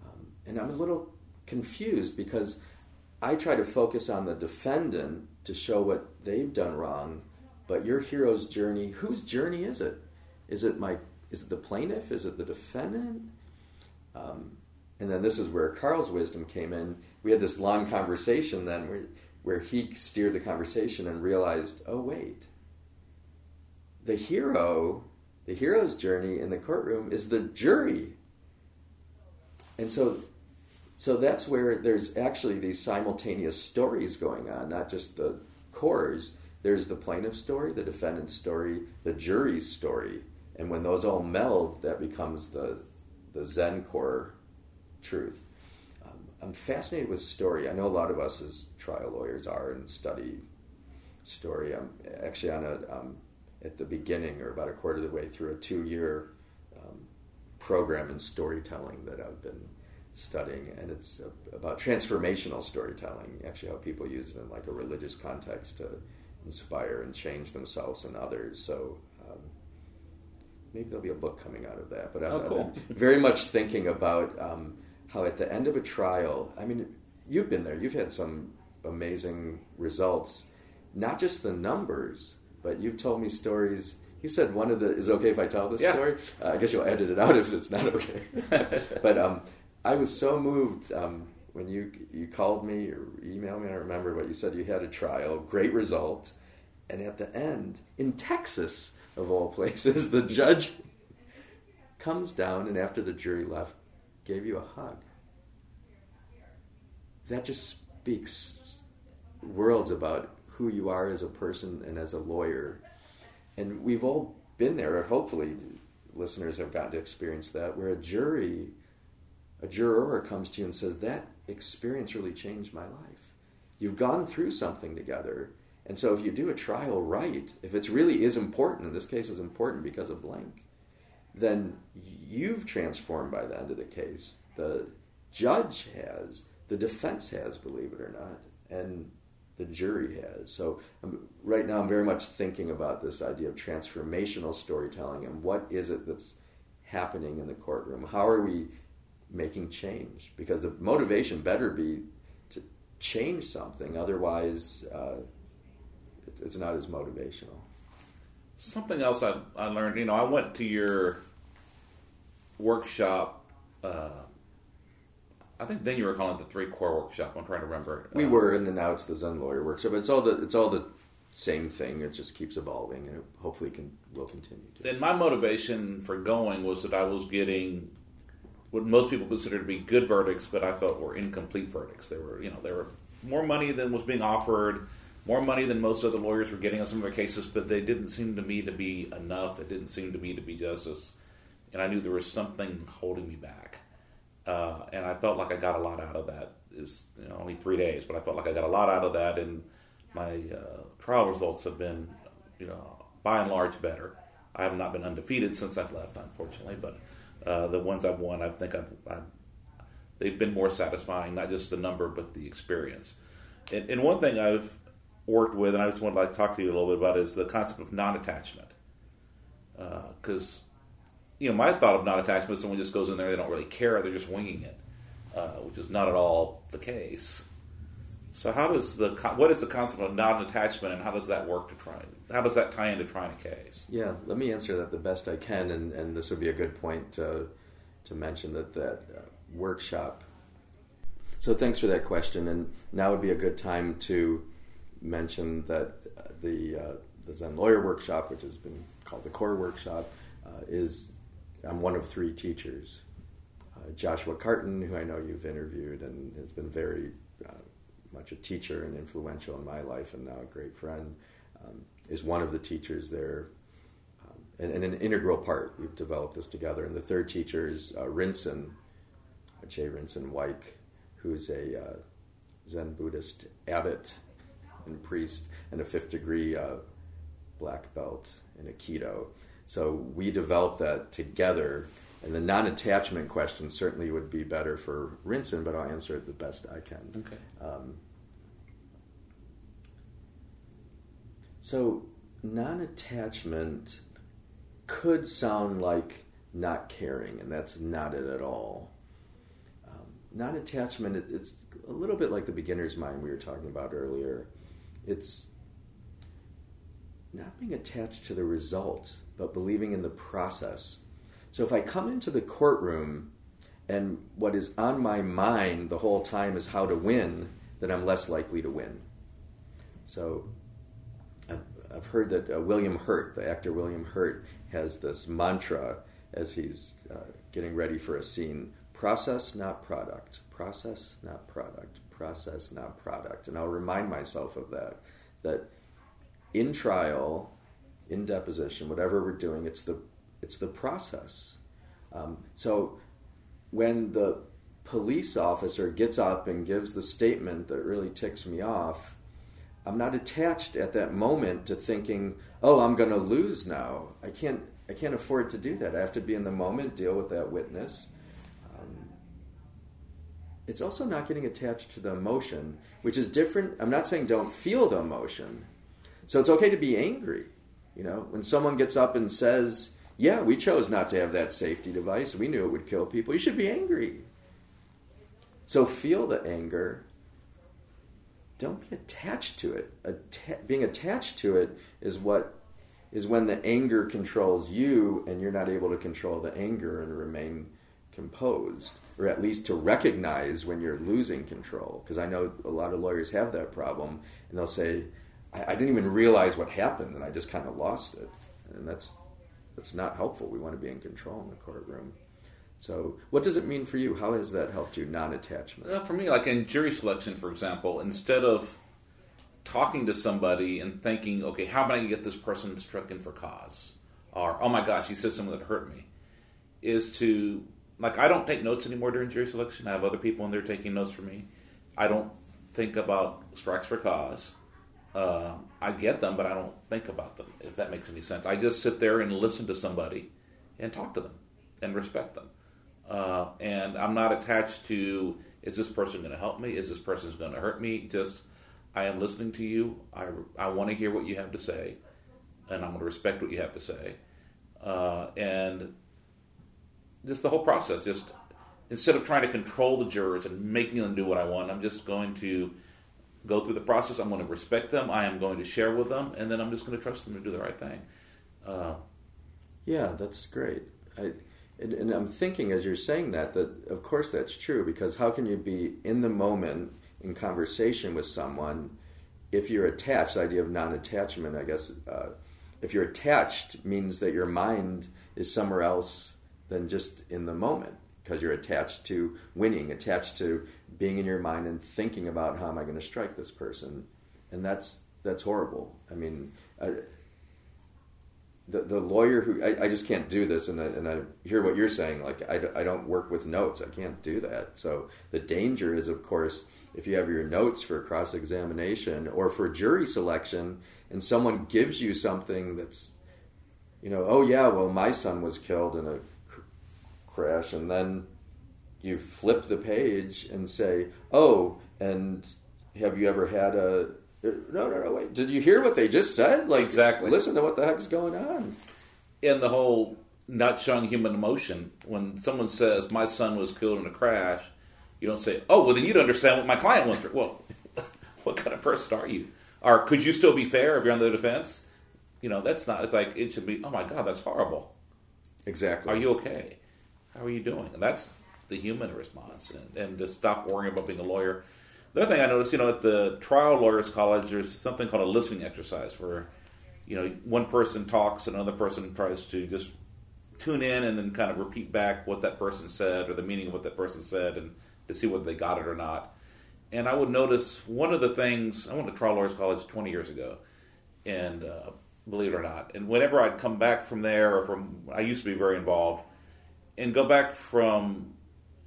Um, and I'm a little confused because I try to focus on the defendant to show what they've done wrong, but your hero's journey, whose journey is it? Is it my is it the plaintiff? Is it the defendant? Um, and then this is where Carl's wisdom came in. We had this long conversation then where, where he steered the conversation and realized, oh, wait. The hero, the hero's journey in the courtroom is the jury. And so, so that's where there's actually these simultaneous stories going on, not just the cores. There's the plaintiff's story, the defendant's story, the jury's story. And when those all meld, that becomes the, the Zen core truth. Um, I'm fascinated with story. I know a lot of us as trial lawyers are and study story. I'm actually on a um, at the beginning or about a quarter of the way through a two-year um, program in storytelling that I've been studying, and it's about transformational storytelling. Actually, how people use it in like a religious context to inspire and change themselves and others. So um, maybe there'll be a book coming out of that. But oh, I'm, cool. I'm very much thinking about um, how at the end of a trial, I mean, you've been there, you've had some amazing results, not just the numbers, but you've told me stories. You said one of the is it okay if I tell this yeah. story? Uh, I guess you'll edit it out if it's not okay. but um, I was so moved um, when you you called me or emailed me. I remember, but you said you had a trial, great result, and at the end in Texas, of all places, the judge comes down and after the jury left, gave you a hug. That just speaks worlds about who you are as a person and as a lawyer. And we've all been there, or hopefully listeners have gotten to experience that, where a jury, a juror comes to you and says, That experience really changed my life. You've gone through something together. And so if you do a trial right, if it really is important, in this case is important because of blank, then you've transformed by the end of the case. The judge has, the defense has, believe it or not, and the jury has. So um, right now, I'm very much thinking about this idea of transformational storytelling and what is it that's happening in the courtroom? How are we making change? Because the motivation better be to change something, otherwise, uh, it's not as motivational. Something else I, I learned, you know, I went to your workshop. Uh, I think then you were calling it the three core workshop. I'm trying to remember. We were, and then now it's the Zen lawyer workshop. It's all the it's all the same thing. It just keeps evolving, and it hopefully can will continue. To. And my motivation for going was that I was getting what most people consider to be good verdicts, but I felt were incomplete verdicts. They were, you know, there were more money than was being offered, more money than most other lawyers were getting on some of their cases, but they didn't seem to me to be enough. It didn't seem to me to be justice, and I knew there was something holding me back. Uh, and I felt like I got a lot out of that. It was you know, only three days, but I felt like I got a lot out of that, and my uh, trial results have been, you know, by and large better. I have not been undefeated since I've left, unfortunately, but uh, the ones I've won, I think I've, I've, they've been more satisfying, not just the number, but the experience. And, and one thing I've worked with, and I just want to like talk to you a little bit about, is the concept of non-attachment. Because uh, you know, my thought of non-attachment is someone just goes in there, they don't really care, they're just winging it, uh, which is not at all the case. So, how does the what is the concept of non-attachment, and how does that work to try? How does that tie into trying a case? Yeah, let me answer that the best I can, and, and this would be a good point to to mention that that uh, workshop. So, thanks for that question, and now would be a good time to mention that uh, the uh, the Zen Lawyer Workshop, which has been called the Core Workshop, uh, is I'm one of three teachers. Uh, Joshua Karton, who I know you've interviewed and has been very uh, much a teacher and influential in my life and now a great friend, um, is one of the teachers there. Um, and, and, an integral part. We've developed this together. And the third teacher is uh, Rinsen, uh, Jay Rinsen Weik, who's a uh, Zen Buddhist abbot and priest and a fifth degree uh, black belt in Aikido. So we developed that together. And the non-attachment question certainly would be better for Rinsen, but I'll answer it the best I can. Okay. Um, So, non attachment could sound like not caring, and that's not it at all. Um, non attachment, it, it's a little bit like the beginner's mind we were talking about earlier. It's not being attached to the result, but believing in the process. So, if I come into the courtroom and what is on my mind the whole time is how to win, then I'm less likely to win. So, I've heard that uh, William Hurt, the actor William Hurt, has this mantra as he's uh, getting ready for a scene process, not product. Process, not product. Process, not product. And I'll remind myself of that. That in trial, in deposition, whatever we're doing, it's the, it's the process. Um, so when the police officer gets up and gives the statement that really ticks me off, I'm not attached at that moment to thinking, "Oh, I'm going to lose now." I can't. I can't afford to do that. I have to be in the moment, deal with that witness. Um, it's also not getting attached to the emotion, which is different. I'm not saying don't feel the emotion. So it's okay to be angry. You know, when someone gets up and says, "Yeah, we chose not to have that safety device. We knew it would kill people." You should be angry. So feel the anger, don't be attached to it. Being attached to it is what is when the anger controls you and you're not able to control the anger and remain composed or at least to recognize when you're losing control. Because i know a lot of lawyers have that problem and they'll say I, I didn't even realize what happened and i just kind of lost it. And that's that's not helpful. We want to be in control in the courtroom so, what does it mean for you? How has that helped you, non attachment? Well, for me, like in jury selection, for example, instead of talking to somebody and thinking, okay, how am I going to get this person struck in for cause? Or, oh my gosh, he said something that hurt me, is to, like, I don't take notes anymore during jury selection. I have other people in there taking notes for me. I don't think about strikes for cause. Uh, I get them, but I don't think about them, if that makes any sense. I just sit there and listen to somebody and talk to them and respect them. Uh, and I'm not attached to is this person going to help me? Is this person going to hurt me? Just I am listening to you. I, I want to hear what you have to say, and I'm going to respect what you have to say. Uh, and just the whole process. Just instead of trying to control the jurors and making them do what I want, I'm just going to go through the process. I'm going to respect them. I am going to share with them, and then I'm just going to trust them to do the right thing. Uh, yeah, that's great. I, and, and I'm thinking as you're saying that that of course that's true because how can you be in the moment in conversation with someone if you're attached? The idea of non-attachment, I guess. Uh, if you're attached means that your mind is somewhere else than just in the moment because you're attached to winning, attached to being in your mind and thinking about how am I going to strike this person, and that's that's horrible. I mean, the, the lawyer who I, I just can't do this and I, and I hear what you're saying like I, I don't work with notes. I can't do that. So the danger is of course if you have your notes for cross-examination or for jury selection and someone gives you something that's you know oh yeah well my son was killed in a cr- crash and then you flip the page and say oh and have you ever had a no, no, no, wait. Did you hear what they just said? Like, exactly. Listen to what the heck's going on. In the whole not showing human emotion, when someone says, my son was killed in a crash, you don't say, oh, well, then you'd understand what my client went through. Well, what kind of person are you? Or could you still be fair if you're on the defense? You know, that's not, it's like, it should be, oh my God, that's horrible. Exactly. Are you okay? How are you doing? And that's the human response. And, and to stop worrying about being a lawyer the other thing I noticed, you know, at the trial lawyers college, there's something called a listening exercise where, you know, one person talks and another person tries to just tune in and then kind of repeat back what that person said or the meaning of what that person said and to see whether they got it or not. And I would notice one of the things I went to trial lawyers college 20 years ago, and uh, believe it or not, and whenever I'd come back from there or from I used to be very involved, and go back from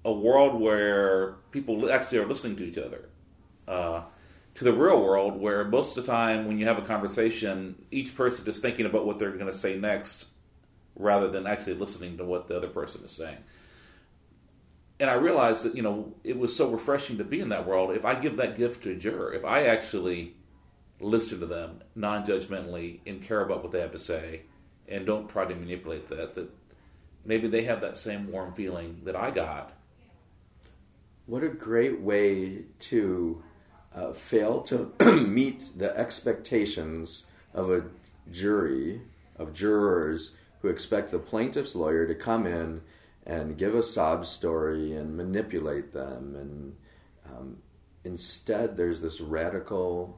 a world where people actually are listening to each other uh, to the real world, where most of the time when you have a conversation, each person is thinking about what they're going to say next rather than actually listening to what the other person is saying. And I realized that, you know, it was so refreshing to be in that world. If I give that gift to a juror, if I actually listen to them non-judgmentally and care about what they have to say, and don't try to manipulate that. That maybe they have that same warm feeling that I got. What a great way to uh, fail to meet the expectations of a jury of jurors who expect the plaintiff's lawyer to come in and give a sob story and manipulate them and um, instead there's this radical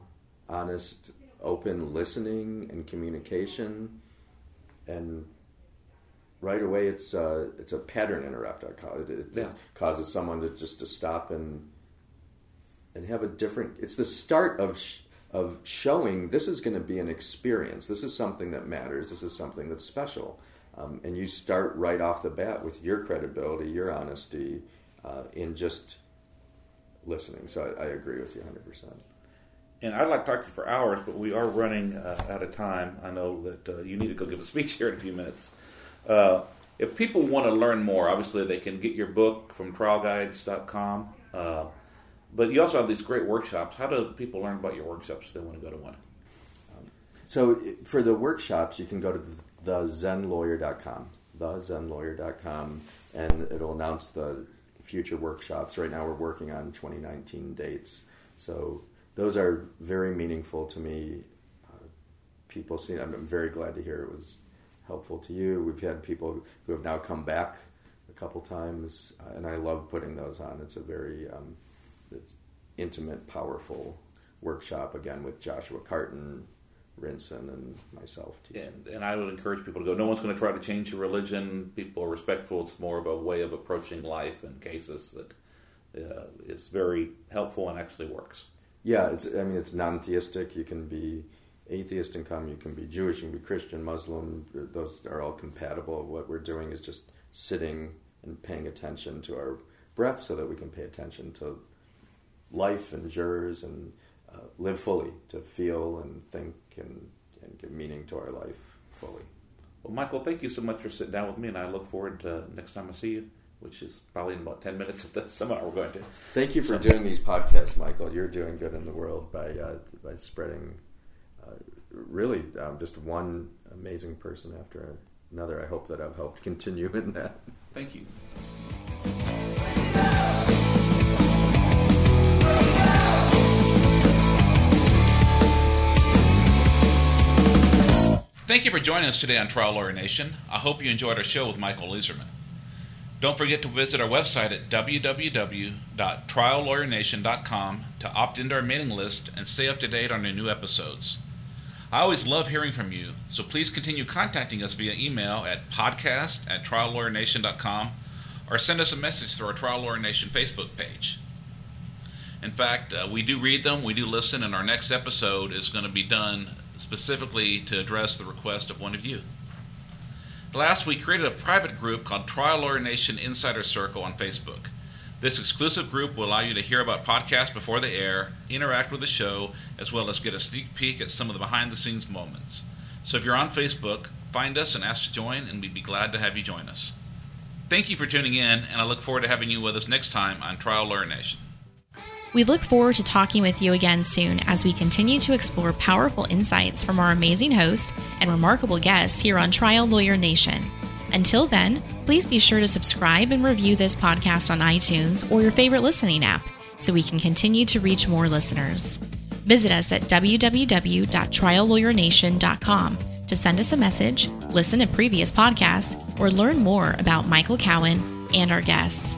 honest open listening and communication and right away it's a, it's a pattern interrupt I call it. It, Yeah. it causes someone to just to stop and and have a different it's the start of sh- of showing this is going to be an experience this is something that matters this is something that's special um, and you start right off the bat with your credibility your honesty uh, in just listening so I, I agree with you 100% And I'd like to talk to you for hours, but we are running uh, out of time. I know that uh, you need to go give a speech here in a few minutes. Uh, if people want to learn more, obviously they can get your book from trialguides.com. But you also have these great workshops. How do people learn about your workshops if they want to go to one? So for the workshops, you can go to thezenlawyer.com, thezenlawyer.com, and it'll announce the future workshops. Right now, we're working on 2019 dates, so those are very meaningful to me. Uh, people see, I'm very glad to hear it was helpful to you. We've had people who have now come back a couple times, uh, and I love putting those on. It's a very um, intimate, powerful workshop again with Joshua Karton, Rinsen, and myself teaching. And, and I would encourage people to go. No one's going to try to change your religion. People are respectful. It's more of a way of approaching life and cases that uh, is very helpful and actually works. Yeah, it's. I mean, it's non-theistic. You can be atheist and come. You can be Jewish. You can be Christian, Muslim. Those are all compatible. What we're doing is just sitting and paying attention to our breath, so that we can pay attention to life and jurors and uh, live fully, to feel and think and, and give meaning to our life fully. Well, Michael, thank you so much for sitting down with me, and I look forward to next time I see you, which is probably in about 10 minutes of the seminar we're going to. Thank you for doing these podcasts, Michael. You're doing good in the world by uh, by spreading uh, really um, just one amazing person after another. I hope that I've helped continue in that. Thank you. Thank you for joining us today on Trial Lawyer Nation. I hope you enjoyed our show with Michael Leizerman. Don't forget to visit our website at www.triallawyernation.com to opt into our mailing list and stay up to date on our new episodes. I always love hearing from you, so please continue contacting us via email at podcast at triallawyernation.com or send us a message through our Trial Lawyer Nation Facebook page. In fact, uh, we do read them, we do listen, and our next episode is going to be done specifically to address the request of one of you. Last, we created a private group called Trial Lawyer Nation Insider Circle on Facebook. This exclusive group will allow you to hear about podcasts before they air, interact with the show, as well as get a sneak peek at some of the behind the scenes moments. So if you're on Facebook, find us and ask to join, and we'd be glad to have you join us. Thank you for tuning in, and I look forward to having you with us next time on Trial Lawyer Nation. We look forward to talking with you again soon as we continue to explore powerful insights from our amazing host and remarkable guests here on Trial Lawyer Nation. Until then, please be sure to subscribe and review this podcast on iTunes or your favorite listening app so we can continue to reach more listeners. Visit us at www.triallawyernation.com to send us a message, listen to previous podcasts, or learn more about Michael Cowen and our guests.